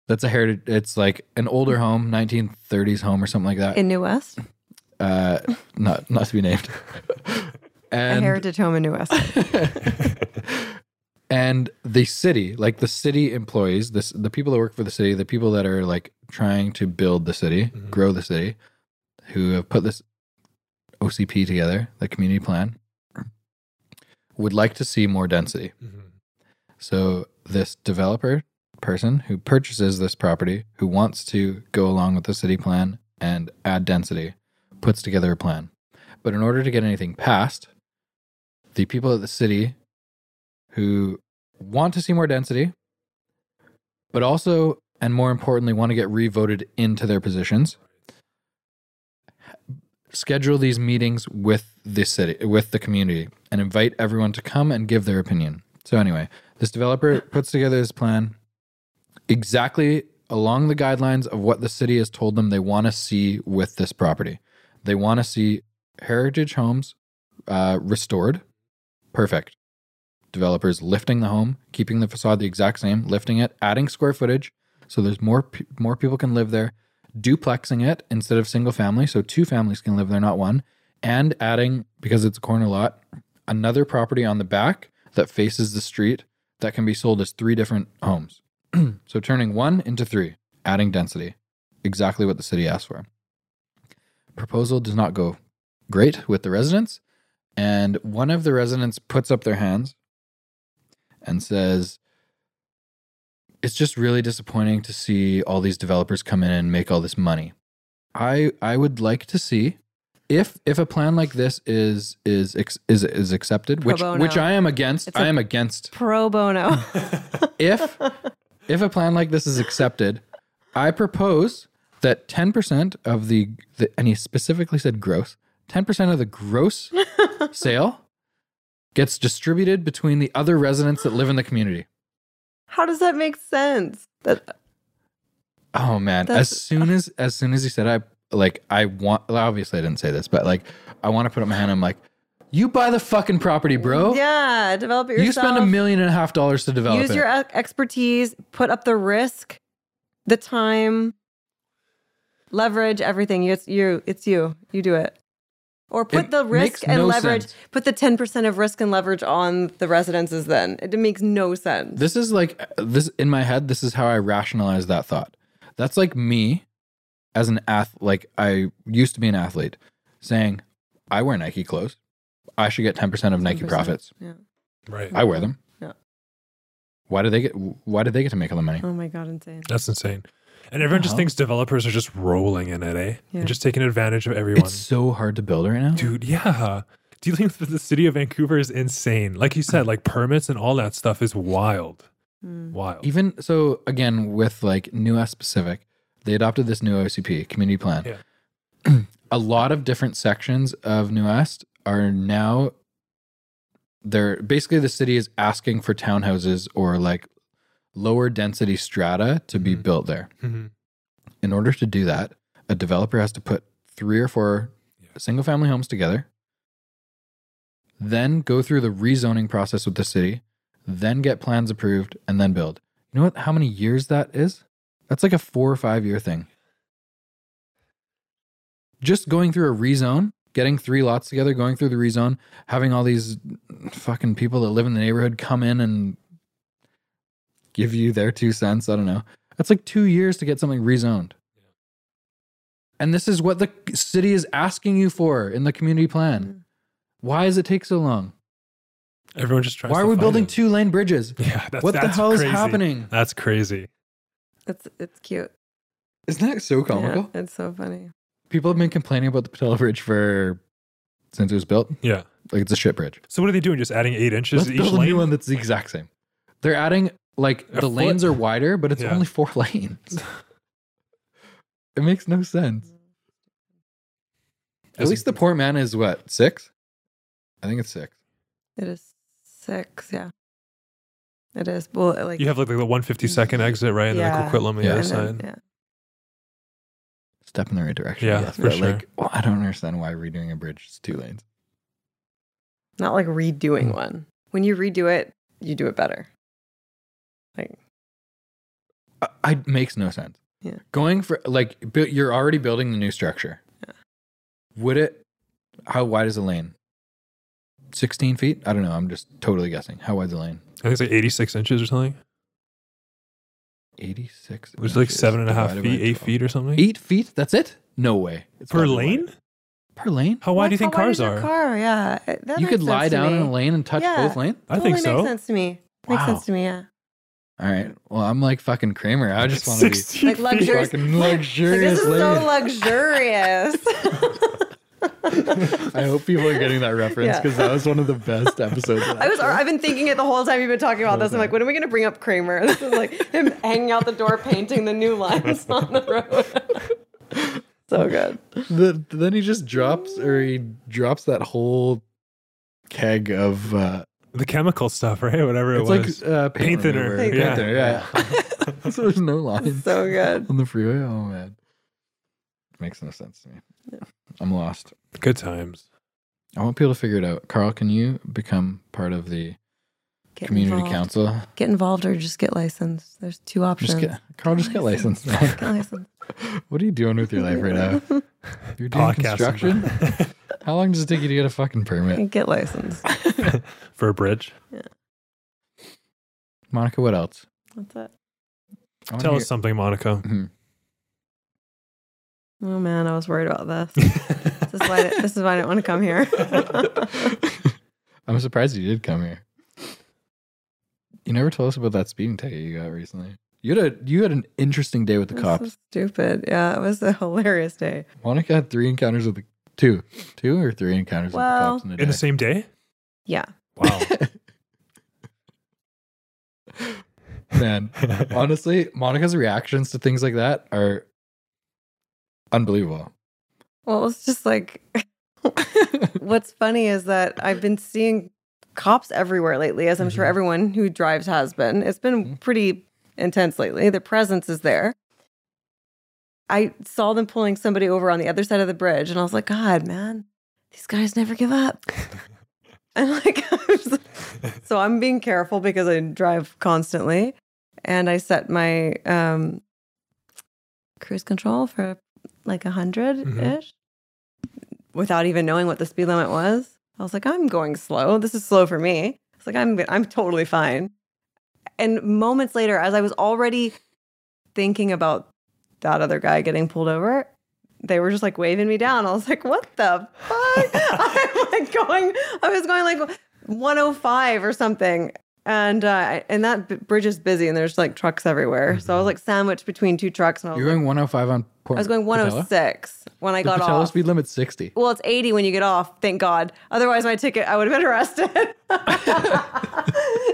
That's a heritage. It's like an older home, 1930s home or something like that. In New West? Uh, not not to be named. [LAUGHS] a and heritage home in New West. [LAUGHS] and the city, like the city employees, this the people that work for the city, the people that are like trying to build the city, Mhm. grow the city, who have put this OCP together, the community plan, would like to see more density. Mhm. So this developer person who purchases this property, who wants to go along with the city plan and add density, puts together a plan. But in order to get anything passed, the people at the city who want to see more density, but also, and more importantly, want to get revoted into their positions, schedule these meetings with the city, with the community, and invite everyone to come and give their opinion. So, anyway, this developer puts together this plan exactly along the guidelines of what the city has told them they want to see with this property. They want to see heritage homes uh, restored. Perfect. Developers lifting the home, keeping the facade the exact same, lifting it, adding square footage so there's more more people can live there, duplexing it instead of single family so two families can live there not one, and adding because it's a corner lot, another property on the back that faces the street that can be sold as three different homes. [CLEARS THROAT] so turning one into three, adding density. Exactly what the city asked for. Proposal does not go great with the residents. And one of the residents puts up their hands and says, It's just really disappointing to see all these developers come in and make all this money. I I would like to see if if a plan like this is is is is accepted, Pro which bono. which I am against. It's I a- am against Pro bono. [LAUGHS] if if a plan like this is accepted, I propose that 10% of the, the and he specifically said gross, 10% of the gross [LAUGHS] sale gets distributed between the other residents that live in the community. How does that make sense? That Oh man, That's- as soon as as soon as he said I like I want well, obviously I didn't say this, but like I want to put up my hand I'm like you buy the fucking property, bro. yeah, develop it yourself. You spend a million and a half dollars to develop Use it. your e- expertise, put up the risk, the time, leverage, everything. It's you. It's you. You do it. Or put It the risk and no leverage. sense. Put the ten percent of risk and leverage on the residences. Then it makes no sense. This is like this in my head. This is how I rationalize that thought. That's like me as an ath. Like I used to be an athlete, saying, "I wear Nike clothes. I should get ten percent of Nike 10%. profits. Yeah. Right. I wear them. Yeah. Why do they get? Why did they get to make all the money? Oh my god, insane. That's insane. And everyone the just thinks developers are just rolling in it, eh? Yeah. And just taking advantage of everyone. It's so hard to build right now. Dude, yeah. Dealing with the city of Vancouver is insane. Like you said, like permits and all that stuff is wild. Mm. Wild. Even so, again, with like New West Pacific, they adopted this new OCP community plan. Yeah. [CLEARS THROAT] a lot of different sections of New West are now. They're basically the city is asking for townhouses or like lower density strata to be Mhm. built there. Mhm. In order to do that, a developer has to put three or four Yeah. single family homes together, then go through the rezoning process with the city, then get plans approved, and then build. You know what? How many years that is? That's like a four or five year thing. Just going through a rezone, getting three lots together, going through the rezone, having all these fucking people that live in the neighborhood come in and give you their two cents. I don't know. That's like two years to get something rezoned. And this is what the city is asking you for in the community plan. Mm. Why does it take so long? Everyone just tries Why to are we building two lane bridges? [LAUGHS] Yeah, that's, what the hell crazy. is happening? That's crazy. It's it's cute. Isn't that so comical? Yeah, it's so funny. People have been complaining about the Pattullo Bridge for since it was built. Yeah. Like it's a shit bridge. So what are they doing? Just adding eight inches Let's to each build a new one that's the exact same. They're adding like A the lanes are wider, but it's Yeah. only four [LAUGHS] lanes. it makes no sense. At least the Port Mann is what six? I think it's six. It is six, yeah. It is. Well, like You have like the 152nd exit, right? And then Yeah. the Coquitlam on the other side. yeah. Step in the right direction. Yeah, yes, for but sure. like, well, I don't understand why redoing a bridge is two lanes. Not like redoing Hmm. one. When you redo it, you do it better. Like I, I makes no sense. Yeah. Going for like bu- you're already building the new structure. Yeah. Would it? How wide is the lane? Sixteen feet? I don't know. I'm just totally guessing. How wide's the lane? I think it's like 86 inches or something. Eighty-six. Which is like inches seven and a half divided by feet, eight 12. feet or something. Eight feet? That's it? No way. It's per gotta be lane? wider. Per lane? How wide do you How think wide cars is your are? Car, yeah. That you makes could sense lie to down me. in a lane and touch Yeah. both lanes. I Totally think so. Makes sense to me. Makes Wow. sense to me. Yeah. All right. Well, I'm like fucking Kramer. I just want to be [LAUGHS] Like luxurious- fucking Like, this is so luxurious. [LAUGHS] I hope people are getting that reference Yeah. because that was one of the best episodes. I was. show. I've been thinking it the whole time you've been talking about this. I'm like, when are we going to bring up Kramer? [LAUGHS] This is like him hanging out the door, painting the new lines on the road. so good. the, then he just drops or he drops that whole keg of uh The chemical stuff, right? Whatever it it's was. like uh, paint, Paint thinner. Paint Paint yeah. thinner, yeah. [LAUGHS] so there's no lines So good. on the freeway. Oh man, makes no sense to me. I'm lost. Good times. I want people to figure it out. Carl, can you become part of the Get community involved. council? Get involved or just get licensed. There's two options. Just get Carl. Just get licensed, man. Get licensed. [LAUGHS] what are you doing with your life right now? [LAUGHS] You're doing Podcast construction. How long does it take you to get a fucking permit? Get licensed. [LAUGHS] for a bridge. Monica, what else? That's it. Tell hear- us something, Monica. Mhm. Oh man, I was worried about this. [LAUGHS] This is why. This is why I didn't want to come here. [LAUGHS] I'm surprised you did come here. You never told us about that speeding ticket you got recently. You had a you had an interesting day with the This cops. stupid. Yeah, it was a hilarious day. Monica had three encounters with the two, two or three encounters with the cops in a day. In the same day? Yeah. Wow. [LAUGHS] Man, honestly, Monica's reactions to things like that are unbelievable. Well, it's just like [LAUGHS] what's funny is that I've been seeing cops everywhere lately, as I'm sure Mhm. everyone who drives has been. It's been Mhm. pretty intense lately. The presence is there. I saw them pulling somebody over on the other side of the bridge, and I was like, God, man, these guys never give up. [LAUGHS] [LAUGHS] And like, so I'm being careful because I drive constantly, and I set my um, cruise control for like a hundred ish, without even knowing what the speed limit was. I was like, I'm going slow. This is slow for me. It's like I'm I'm totally fine. And moments later, as I was already thinking about that other guy getting pulled over, they were just like waving me down. I was like, what the fuck? [LAUGHS] [LAUGHS] I'm like going, I was going like 105 or something. And uh, and that b- bridge is busy, and there's like trucks everywhere. So I was like sandwiched between two trucks, and I was, You're like, going 105 on Port I was going Pattullo? 106 when I The got Pattullo off. speed limit's 60. Well, it's 80 when you get off, thank God. Otherwise, my ticket, I would have been arrested. [LAUGHS]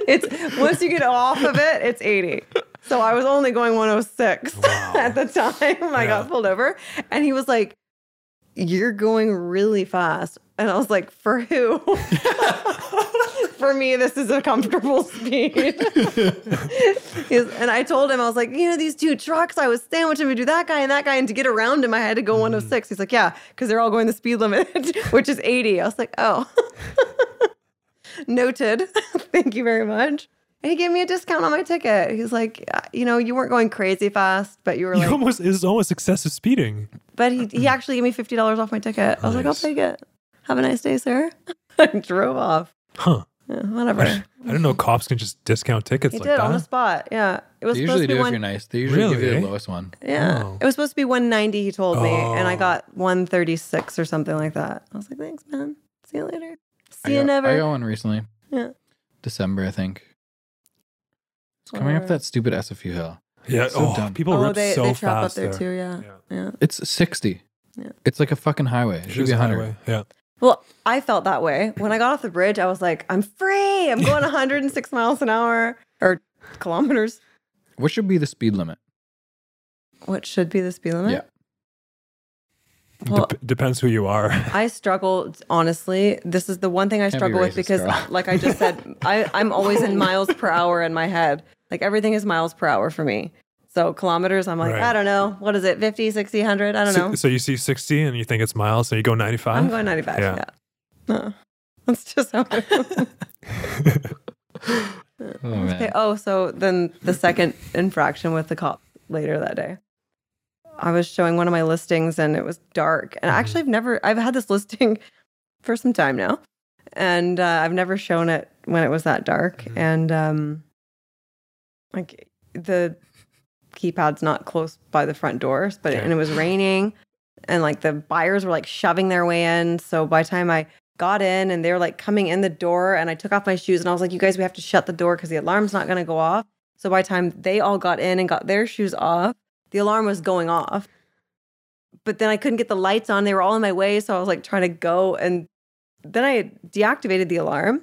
it's once you get off of it, it's 80. So I was only going 106 [LAUGHS] at the time I got pulled over. And he was like, You're going really fast. And I was like, For who? [LAUGHS] For me, this is a comfortable [LAUGHS] speed. And I told him, I was like, you know, these two trucks, I was sandwiching between that guy and that guy. And to get around him, I had to go hmm. 106. He's like, yeah, because they're all going the speed limit, which is 80. I was like, oh, noted. Thank you very much. And he gave me a discount on my ticket. He's like, "Uh, you know, you weren't going crazy fast, but you were [LAUGHS] You like, almost it was almost excessive speeding. but he, he actually gave me $50 off my ticket. I was like, I'll take it. Have a nice day, sir. [LAUGHS] I drove off. Huh. Yeah, whatever. I didn't know cops can just discount tickets He like did on the that. spot. Yeah. It was They supposed usually to be do if you're nice. They usually give you the lowest one. Yeah. Oh. It was supposed to be 190, he told me, and I Oh. got 136 or something like that. I was like, thanks, man. See you later. I See you got, never. I got one recently. Yeah. December, I think. It's coming up that stupid SFU hill. Yeah. So oh, dumb. people oh, rip they, so they trap up fast there, there. too. Yeah. Yeah. yeah. It's 60. Yeah. It's like a fucking highway. It It should be 100. highway. Yeah. Well, I felt that way. When I got off the bridge, I was like, I'm free. I'm [LAUGHS] going 106 miles an hour or kilometers. What should be the speed limit? What should be the speed limit? Yeah. Well, Dep- depends who you are. [LAUGHS] I struggle honestly. This is the one thing I Can't be struggle with because, girl. like I just said, I, I'm always in [LAUGHS] miles per hour in my head. Like everything is miles per hour for me. So kilometers, I'm like, Right. I don't know. What is it? 50, 60, 100? I don't so, know. so you see 60 and you think it's miles, so you go 95? I'm going 95. Yeah. Yeah. No. That's just how it is. [LAUGHS] [LAUGHS] Oh. Okay. Oh, so then the second infraction with the cop later that day. I was showing one of my listings and it was dark. And Mhm. actually, I've never, I've had this listing [LAUGHS] for some time now. And uh, I've never shown it when it was that dark. Mhm. And um, like the keypad's not close by the front doors, but Okay. and it was raining. And like the buyers were like shoving their way in. So by the time I got in and they were like coming in the door and I took off my shoes and I was like, you guys, we have to shut the door because the alarm's not going to go off. So by the time they all got in and got their shoes off, the alarm was going off. But then I couldn't get the lights on. They were all in my way. So I was like trying to go. And then I deactivated the alarm.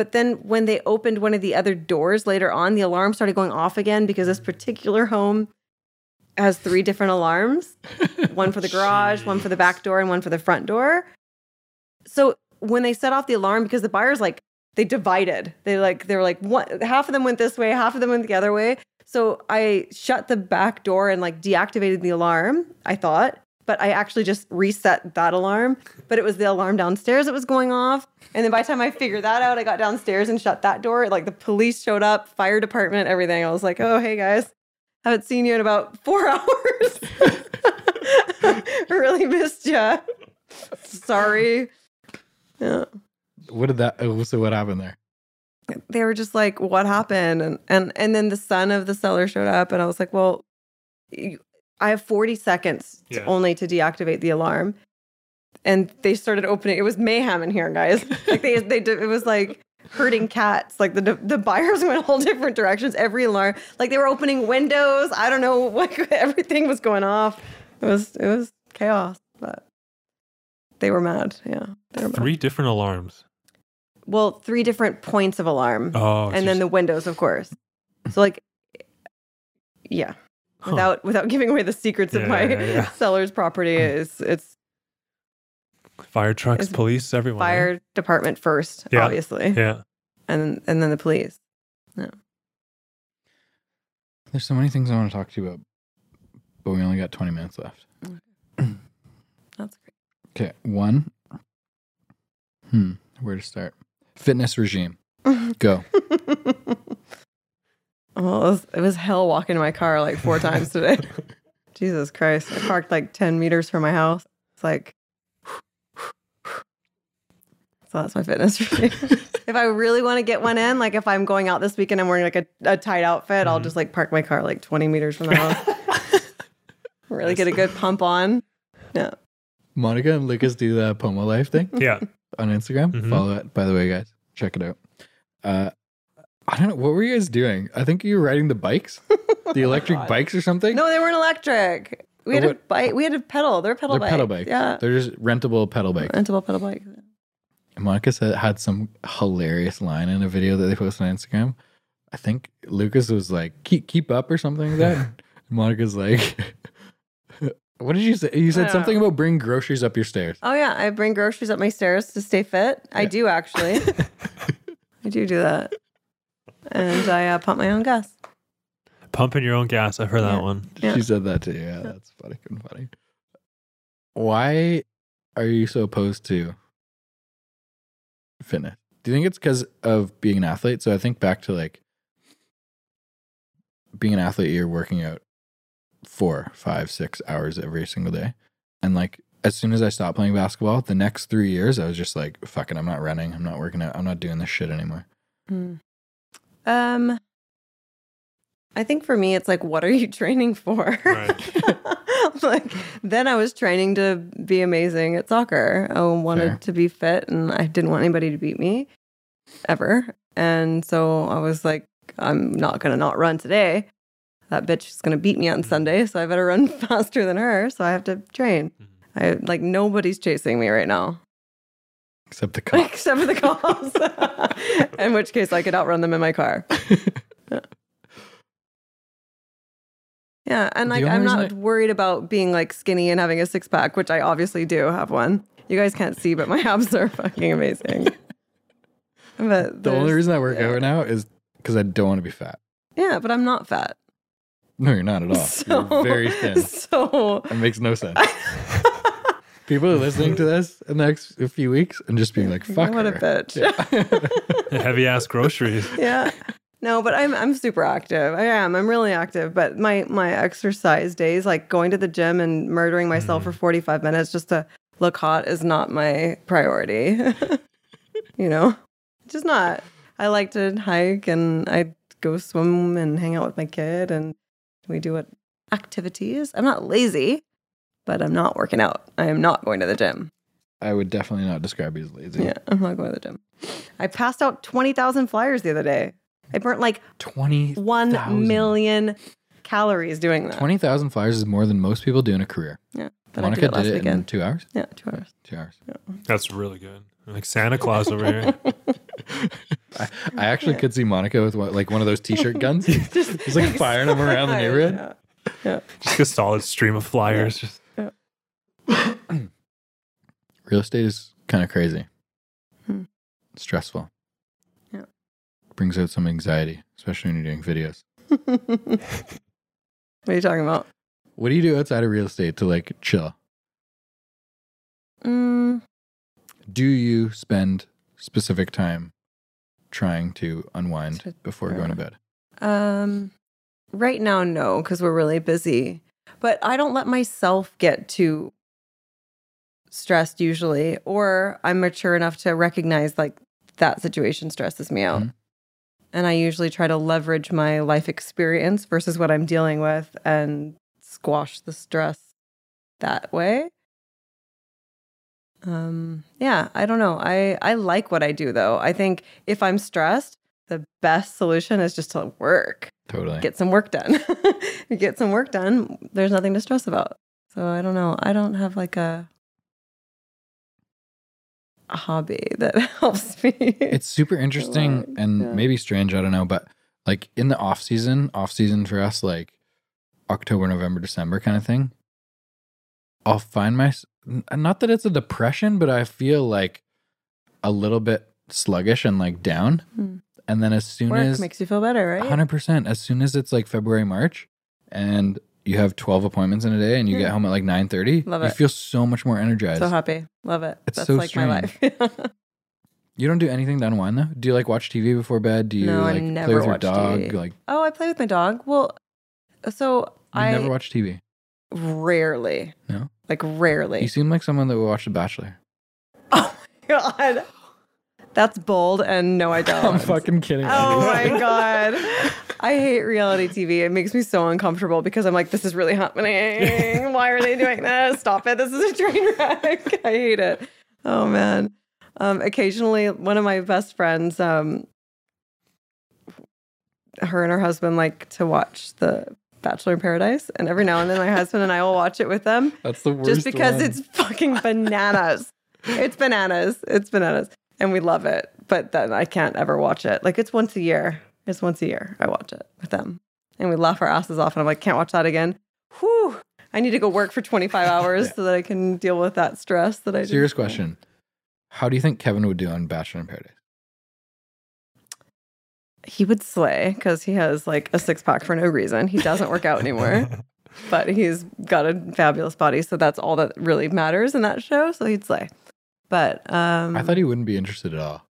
But then when they opened one of the other doors later on, the alarm started going off again because this particular home has three different alarms [LAUGHS] one for the garage, one for the back door, and one for the front door. So when they set off the alarm, because the buyers like they divided, they like they were like one half of them went this way, half of them went the other way. So I shut the back door and like deactivated the alarm. I thought, but I actually just reset that alarm. But it was the alarm downstairs that was going off. And then by the time I figured that out, I got downstairs and shut that door. Like the police showed up, fire department, everything. I was like, oh hey guys, haven't seen you in about four [LAUGHS] hours. [LAUGHS] really missed you. Sorry. Yeah. What did that? oh, So what happened there? They were just like, "What happened?" And and and then the son of the seller showed up, and I was like, "Well, you, I have forty seconds to only to deactivate the alarm." And they started opening. It was mayhem in here, guys. [LAUGHS] Like they they did, it was like herding cats. Like the the buyers [LAUGHS] went all different directions. Every alarm, like they were opening windows. I don't know, [LAUGHS] like everything was going off. It was it was chaos, but they were mad. Yeah, they were mad. Three different alarms. Well, three different points of alarm, Oh, and then the windows, of course. So like, yeah. Huh. Without without giving away the secrets of my yeah, yeah. [LAUGHS] seller's property, is it's fire trucks, it's police, everyone. eh? fire department first, Yeah. obviously, Yeah. and and then the police. There's so many things I want to talk to you about, but we only got 20 minutes left. [CLEARS THROAT] That's great. Okay, one. Hmm, where to start? Fitness regime. [LAUGHS] Go. [LAUGHS] Oh, it was, it was hell walking in my car like four [LAUGHS] times today. Jesus Christ. I parked like 10 meters from my house. It's like, so that's my fitness routine. [LAUGHS] if I really want to get one in, like if I'm going out this weekend, I'm wearing like a, a tight outfit, I'll Mhm. just like park my car like 20 meters from the house. [LAUGHS] really get a good pump on. Yeah. Monica and Lucas do the PoMo Life thing Yeah. on Instagram. Mhm. Follow it, by the way, guys. Check it out. Uh, I don't know. What were you guys doing? I think you were riding the bikes, [LAUGHS] the electric bikes or something. No, they weren't electric. We had a bike. We had a pedal. They're pedal They're bikes. pedal bikes. Yeah. They're just rentable pedal bikes. Rentable pedal bikes. And Monica said had some hilarious line in a video that they posted on Instagram. I think Lucas was like, "Keep keep up" or something like that. [LAUGHS] and Monica's like, [LAUGHS] "What did you say? You said Yeah. something about bring groceries up your stairs." Oh yeah, I bring groceries up my stairs to stay fit. I do actually. I do do that, and I uh, pump my own gas. Pumping your own gas. I've heard Yeah. that one. Yeah. She said that too. Yeah, that's funny and funny. Why are you so opposed to fitness? Do you think it's because of being an athlete? So I think back to like being an athlete, you're working out four, five, six hours every single day. And like as soon as I stopped playing basketball, the next three years, I was just like, fucking, I'm not running. I'm not working out. I'm not doing this shit anymore. Um, I think for me, it's like, what are you [LAUGHS] training for? Right. [LAUGHS] like then I was training to be amazing at soccer. I wanted Fair. to be fit, and I didn't want anybody to beat me ever. And so I was like, I'm not gonna not run today. That bitch is gonna beat me on Sunday, so I better run [LAUGHS] faster than her. So I have to train. I like nobody's chasing me right now, Except the [LAUGHS] cops. except for the cops. [LAUGHS] in which case, I could outrun them in my car. [LAUGHS] Yeah, and like I'm not I- worried about being like skinny and having a six pack, which I obviously do have one. You guys can't see, but my abs are fucking amazing. But the only reason I work out now is because I don't want to be fat. yeah, but I'm not fat. No, you're not at all. So you're very thin. So It makes no sense. People are listening to this in the next few weeks and just being like, fuck what a her. bitch. [LAUGHS] Heavy ass groceries. [LAUGHS] yeah. No, but I'm I'm super active. I am. I'm really active. But my my exercise days, like going to the gym and murdering myself mm. for 45 minutes just to look hot, is not my priority. [LAUGHS] you know, just not. I like to hike and I go swim and hang out with my kid and we do what activities. I'm not lazy, but I'm not working out. I am not going to the gym. I would definitely not describe you as lazy. Yeah, I'm not going to the gym. I passed out 20,000 flyers the other day. I burnt like 20 one million calories doing that. 20,000 flyers is more than most people do in a career. Yeah, but Monica I did it last did it in weekend. two hours? Yeah, two hours. Two hours. Yeah. That's really good. Like Santa Claus over here. [LAUGHS] I, I actually could see Monica with what, like one of those t-shirt guns. [LAUGHS] Just He's like firing them around the [LAUGHS] neighborhood. Yeah. Just a solid stream of flyers. Just [CLEARS THROAT] Real estate is kind of crazy. Hmm. Stressful. Yeah. Brings out some anxiety, especially when you're doing videos. [LAUGHS] what are you talking about? What do you do outside of real estate to like chill? Mm, Do you spend specific time trying to unwind To- before going to bed? um, right now, no, because we're really busy. But I don't let myself get too stressed usually, or I'm mature enough to recognize like that situation stresses me out. Mhm. And I usually try to leverage my life experience versus what I'm dealing with and squash the stress that way. Um, yeah, I don't know. I I like what I do though. I think if I'm stressed, the best solution is just to work. Totally. Get some work done. you [LAUGHS] get some work done, there's nothing to stress about. So I don't know. I don't have like a hobby that [LAUGHS] helps me. it's super [LAUGHS] interesting and yeah. maybe strange i don't know but like in the off season off season for us like october november december kind of thing i'll find my not that it's a depression but i feel like a little bit sluggish and like down Hmm. and then as soon work as makes you feel better, right? 100% as soon as it's like february march and you have 12 appointments in a day and you get hmm. home at like 9.30 Love it you feel so much more energized So happy. Love it. It's That's so like my life. [LAUGHS] you don't do anything to unwind though do you like watch tv before bed do you No, I like play never with your watch dog TV. like oh, I play with my dog. Well, so You I never watch TV. rarely. No? Like rarely. You seem like someone that would watch The Bachelor. [LAUGHS] Oh my god. That's bold and no I don't. I'm fucking kidding. Oh my god. I hate reality TV. It makes me so uncomfortable because I'm like, this is really happening. Why are they doing this? Stop it. This is a train wreck. [LAUGHS] I hate it. Oh man. Um, occasionally one of my best friends, um, her and her husband like to watch the Bachelor in Paradise, and every now and then my husband and I will watch it with them. That's the worst. just because one. it's fucking bananas. it's bananas. It's bananas, and we love it. But then I can't ever watch it. Like it's once a year. It's once a year I watch it with them, and we laugh our asses off. And I'm like, can't watch that again. Whew. I need to go work for 25 [LAUGHS] hours Yeah. so that I can deal with that stress that I. serious question. How do you think Kevin would do on Bachelor in Paradise? He would slay because he has like a six pack for no reason. He doesn't work out anymore. [LAUGHS] but he's got a fabulous body, so that's all that really matters in that show. So he'd slay. But um, I thought he wouldn't be interested at all.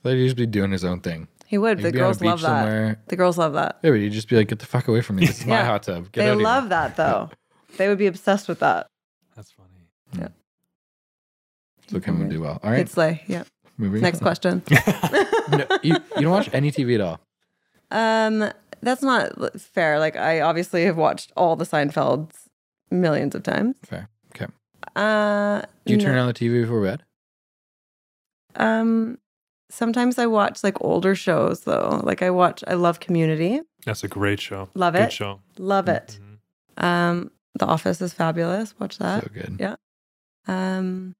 I thought he'd just be doing his own thing. he would. He'd The be on a girls love that. somewhere. The girls love that. Yeah, but he'd just be like, "Get the fuck away from me! This is my hot tub. Get they out love here." that though. [LAUGHS] They would be obsessed with that. That's funny. Yeah. So Kevin would do well. All right, He'd slay. Yeah. moving. Next question. [LAUGHS] no, you, you don't watch any TV at all. Um, that's not fair. Like I obviously have watched all the Seinfelds millions of times. Fair. Okay. Uh, Do you no. turn on the TV before bed? Um, sometimes I watch like older shows though. Like I watch. I love Community. That's a great show. Love Good it. show. Love it. Mhm. Um, The Office is fabulous. Watch that. so good. yeah. Um,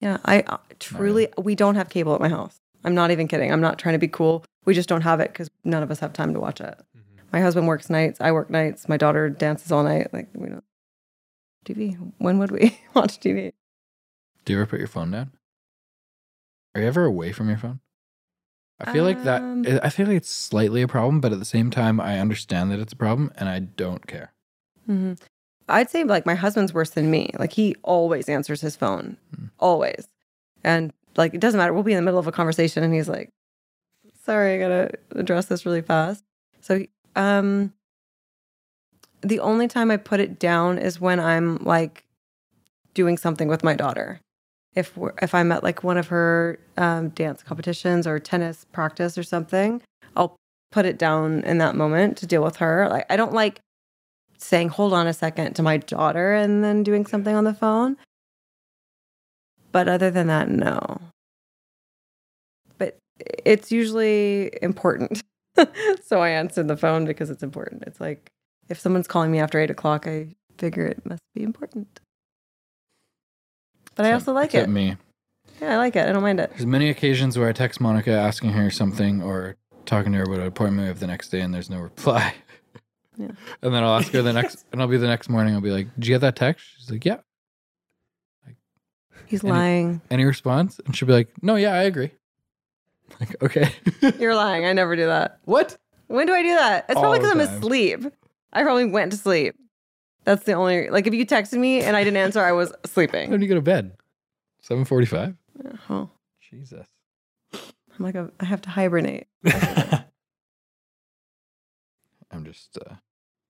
yeah, I uh, truly, we don't have cable at my house. I'm not even kidding. I'm not trying to be cool. We just don't have it because none of us have time to watch it. Mhm. My husband works nights. I work nights. My daughter dances all night. Like, we don't. TV. When would we [LAUGHS] watch TV? Do you ever put your phone down? Are you ever away from your phone? I feel like that. Um, I feel like it's slightly a problem, but at the same time, I understand that it's a problem, and I don't care. Mm-hmm. I'd say like my husband's worse than me. Like he always answers his phone, Hmm. always, and like it doesn't matter. We'll be in the middle of a conversation, and he's like, "Sorry, I gotta address this really fast." So, um, the only time I put it down is when I'm like doing something with my daughter. If we're, if I'm at like one of her um, dance competitions or tennis practice or something, I'll put it down in that moment to deal with her. Like I don't like saying hold on a second to my daughter and then doing something on the phone. But other than that, no. But it's usually important. [LAUGHS] so I answered the phone because it's important. It's like if someone's calling me after eight o'clock, I figure it must be important. But I also like except it. me. Yeah, I like it. I don't mind it. There's many occasions where I text Monica asking her something or talking to her about an appointment we have the next day, and there's no reply. Yeah. [LAUGHS] And then I'll ask her the next, and I'll be the next morning. I'll be like, "Did you get that text?" She's like, "Yeah." Like, He's Any- lying. Any response? And she'll be like, "No, yeah, I agree." [LAUGHS] Like, okay. You're lying. I never do that. what? When do I do that? It's probably because I'm asleep. I probably went to sleep. That's the only like if you texted me and I didn't answer, I was sleeping. When do you go to bed? Seven forty-five. Oh, Jesus. I'm like a, I have to hibernate. [LAUGHS] I'm just uh,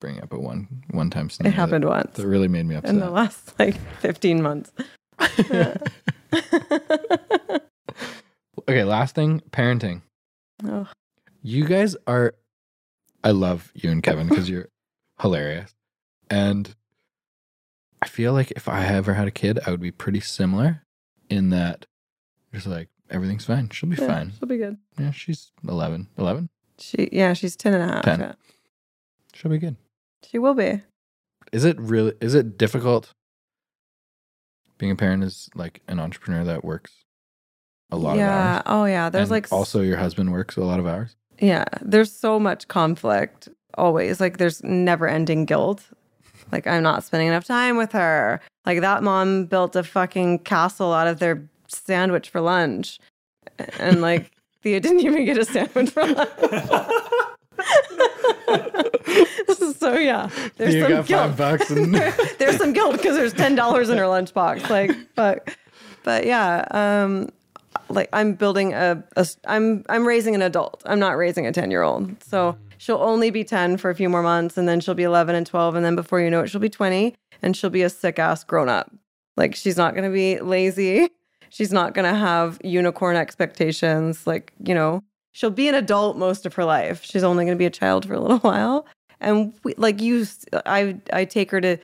bringing up a one one-time It scenario happened once That, that really made me upset. in the last like 15 months. [LAUGHS] okay, last thing, parenting. oh, You guys are I love you and Kevin because you're hilarious. And I feel like if I ever had a kid, I would be pretty similar in that just like everything's fine. She'll be yeah, fine. She'll be good. Yeah, she's 11. 11? She yeah, she's 10 and a half. 10. yeah. She'll be good. She will be. Is it really is it difficult being a parent is like an entrepreneur that works a lot yeah. of hours? Oh yeah. There's And like also your husband works a lot of hours. Yeah, there's so much conflict always. Like there's never ending guilt. Like I'm not spending enough time with her. Like that mom built a fucking castle out of their sandwich for lunch. And like [LAUGHS] Thea didn't even get a sandwich for lunch. [LAUGHS] so yeah, there's you some guilt. five bucks and [LAUGHS] there's some guilt because there's ten dollars in her lunchbox. Like, but, but yeah, um, like I'm building a, a, I'm, I'm raising an adult. I'm not raising a ten year old. So she'll only be ten for a few more months, and then she'll be eleven and twelve, and then before you know it, she'll be twenty, and she'll be a sick ass grown up. Like she's not gonna be lazy. She's not gonna have unicorn expectations. Like you know, she'll be an adult most of her life. She's only gonna be a child for a little [LAUGHS] while. And we, like you, I I take her to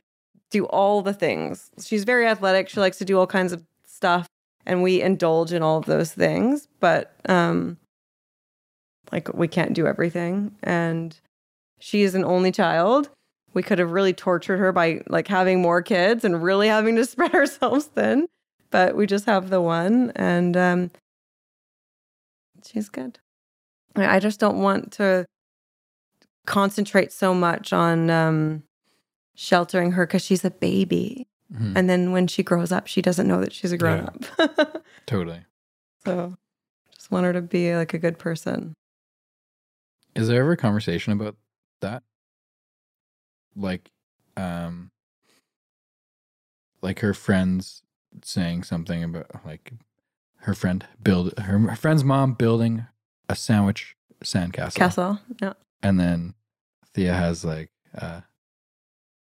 do all the things. She's very athletic. She likes to do all kinds of stuff, and we indulge in all of those things. But um, like we can't do everything. And she is an only child. We could have really tortured her by like having more kids and really having to [LAUGHS] spread ourselves thin. But we just have the one and um she's good. I just don't want to concentrate so much on um sheltering her because she's a baby. Mhm. And then when she grows up, she doesn't know that she's a grown up. [LAUGHS] totally. so just want her to be like a good person. Is there ever a conversation about that? Like, um, like her friends saying something about like her friend build her, her friend's mom building a sandwich sandcastle, Castle. Yeah. and then Thea has like, uh,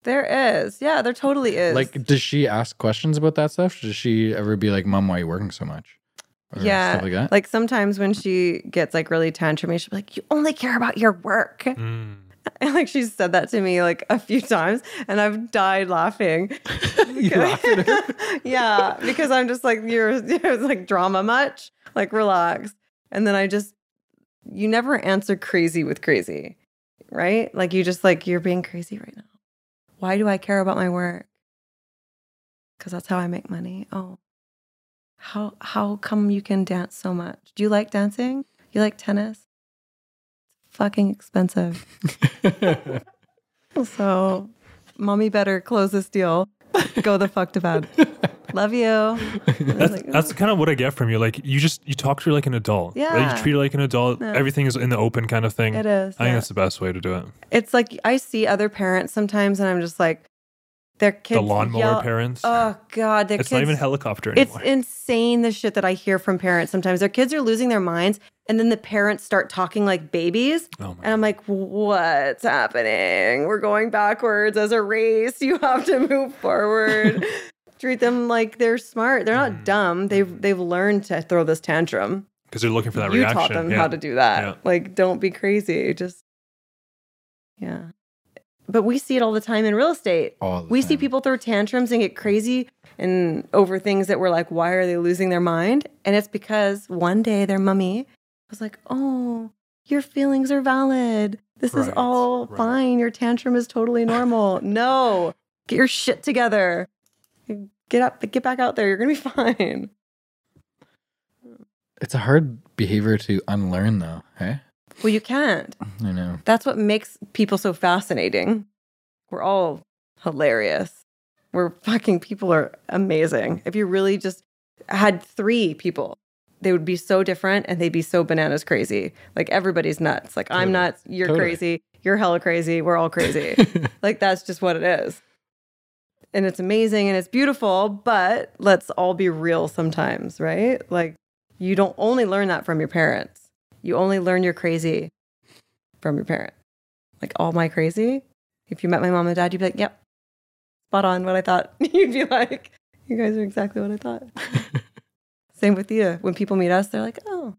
There is. Yeah, there totally is. like, does she ask questions about that stuff? Does she ever be like, "Mom, why are you working so much?" Or Yeah, stuff like that. like sometimes when she gets like really tantrumy, she'll be like, You only care about your work. Mm. [LAUGHS] And like she's said that to me like a few times and I've died laughing. [LAUGHS] you laugh at her. [LAUGHS] yeah, because I'm just like, you're, you're like drama much. Like relax. And then I just you never answer crazy with crazy. Right? Like you just like you're being crazy right now. Why do I care about my work? Cuz that's how I make money. Oh. How how come you can dance so much? Do you like dancing? You like tennis? Fucking expensive. [LAUGHS] So, mommy better close this deal. Go the fuck to bed. [LAUGHS] Love you. [LAUGHS] That's Like, that's kind of what I get from you. Like you just you talk to her like an adult. Right? Yeah. You treat her like an adult. Yeah. Everything is in the open kind of thing. it is. I think that's the best way to do it. It's like I see other parents sometimes, and I'm just like, their kids. the lawnmower yell- parents. Oh god, their it's kids. not even helicopter It's insane the shit that I hear from parents sometimes. Their kids are losing their minds, and then the parents start talking like babies. oh my And I'm like, what's happening? We're going backwards as a race. You have to move forward. [LAUGHS] Treat them like they're smart. They're not Mhm. dumb. They've they've learned to throw this tantrum. because they're looking for that you reaction. taught them yeah. how to do that. Yeah. Like, don't be crazy. Just yeah. But we see it all the time in real estate. We see people throw tantrums and get crazy and over things that we're like, why are they losing their mind? And it's because one day their mummy was like, oh, your feelings are valid. This is Right, all right. fine. Your tantrum is totally normal. no, get your shit together. Get up, get back out there. You're gonna be [LAUGHS] fine. It's a hard behavior to unlearn, though. Hey, Well, you can't. I know. That's what makes people so fascinating. We're all hilarious. We're fucking people are amazing. If you really just had three people, they would be so different and they'd be so bananas crazy. Like everybody's nuts. Like I'm nuts, you're Totally. crazy, you're hella crazy, we're all crazy. [LAUGHS] like that's just what it is. And it's amazing and it's beautiful, but let's all be real sometimes, right? Like you don't only learn that from your parents. You only learn you're crazy from your parent. Like all my crazy. If you met my mom and dad, you'd be like, "Yep, spot on what I thought." [LAUGHS] you'd be like, "You guys are exactly what I thought." [LAUGHS] Same with Thea. When people meet us, they're like, "Oh,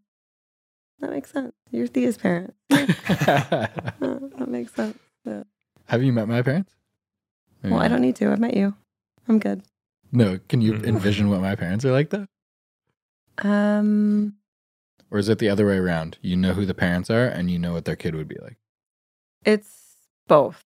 that makes sense. You're Thea's parent. [LAUGHS] Oh, that makes sense." Yeah. Have you met my parents? Well, I don't need to. I've met you. I'm good. No, can you Mhm. envision what my parents are like though? Um, Or is it the other way around? You know who the parents are and you know what their kid would be like. it's both.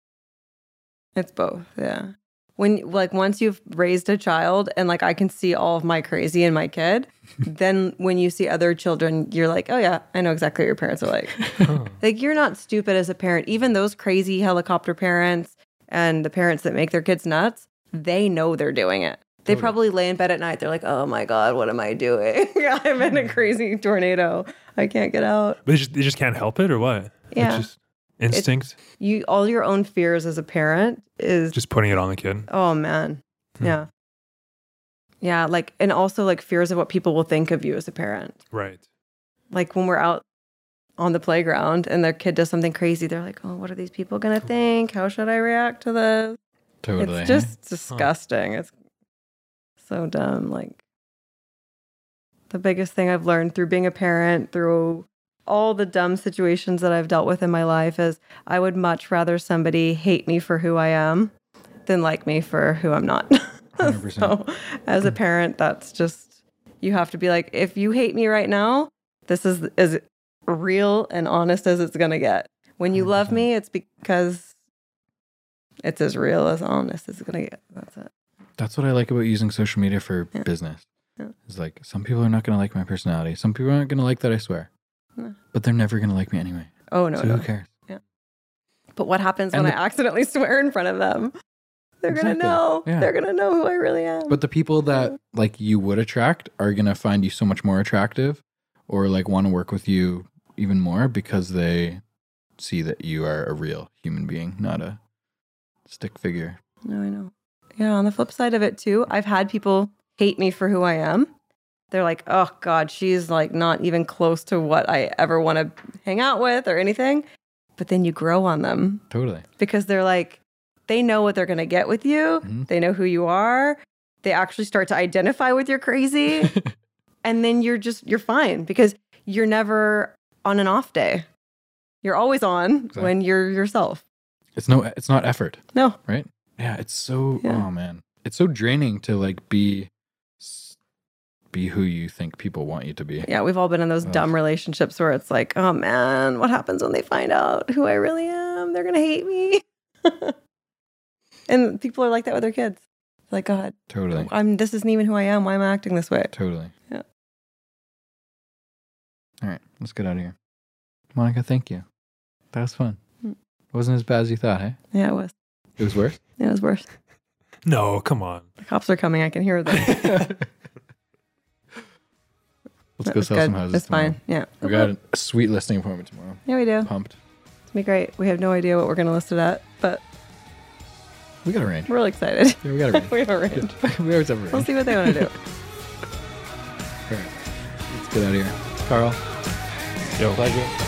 It's both. Yeah. When like once you've raised a child and like I can see all of my crazy in my kid, [LAUGHS] then when you see other children, you're like, oh yeah, I know exactly what your parents are like. Huh. [LAUGHS] like you're not stupid as a parent. Even those crazy helicopter parents and the parents that make their kids nuts, they know they're doing it. They probably lay in bed at night. They're like, "Oh my god, what am I doing? [LAUGHS] I'm in a crazy tornado. I can't get out." But they just, they just can't help it or what? It's Yeah. just instinct. You all your own fears as a parent is just putting it on the kid. oh man, Hmm. yeah, yeah. Like and also like fears of what people will think of you as a parent. Right. Like when we're out on the playground and their kid does something crazy, they're like, "Oh, what are these people gonna think? How should I react to this?" Totally. It's just [LAUGHS] disgusting. It's so dumb. Like the biggest thing I've learned through being a parent, through all the dumb situations that I've dealt with in my life is I would much rather somebody hate me for who I am than like me for who I'm not. [LAUGHS] so as a parent, that's just you have to be like, if you hate me right now, this is is real and honest as it's going to get. When you love me, mm-hmm. it's because it's as real as honest as it's going to get. That's it. That's what I like about using social media for Yeah. business. Yeah. It's like some people are not going to like my personality. Some people aren't going to like that I swear. No. But they're never going to like me anyway. Oh, no, so no. who cares? Yeah. But what happens And when the- I accidentally [LAUGHS] swear in front of them? They're going to know. Yeah. They're going to know who I really am. But the people that like you would attract are going to find you so much more attractive or like want to work with you even more because they see that you are a real human being, not a stick figure. No, I know. Yeah, on the flip side of it too, I've had people hate me for who I am. They're like, "Oh god, she's like not even close to what I ever want to hang out with or anything." But then you grow on them Totally. because they're like they know what they're going to get with you. Mhm. They know who you are. They actually start to identify with your crazy [LAUGHS] and then you're just you're fine because you're never on an off day. You're always on Exactly. when you're yourself. It's no it's not effort. No. right? Yeah, it's so Yeah. oh man, it's so draining to like be be who you think people want you to be. Yeah, we've all been in those Ugh. dumb relationships where it's like, oh man, what happens when they find out who I really am? They're gonna hate me. [LAUGHS] and people are like that with their kids. It's like, God, Totally, I'm this isn't even who I am. Why am I acting this way? totally. Yeah. All right, let's get out of here. Monica, thank you. That was fun. It wasn't as bad as you thought, hey? Yeah, it was. It was worse. It was worse. [LAUGHS] No, come on. The cops are coming. I can hear them. [LAUGHS] [LAUGHS] Let's That go sell good. some houses It's tomorrow. fine. Yeah. We got a sweet listing appointment tomorrow. Yeah, we do. Pumped. It's gonna be great. We have no idea what we're gonna list it at, but We got a range. we're really excited. Yeah, we got a range. we have a range. we always have a range. We'll see what they want to do. All right, let's get out of here. Carl, 有会儿。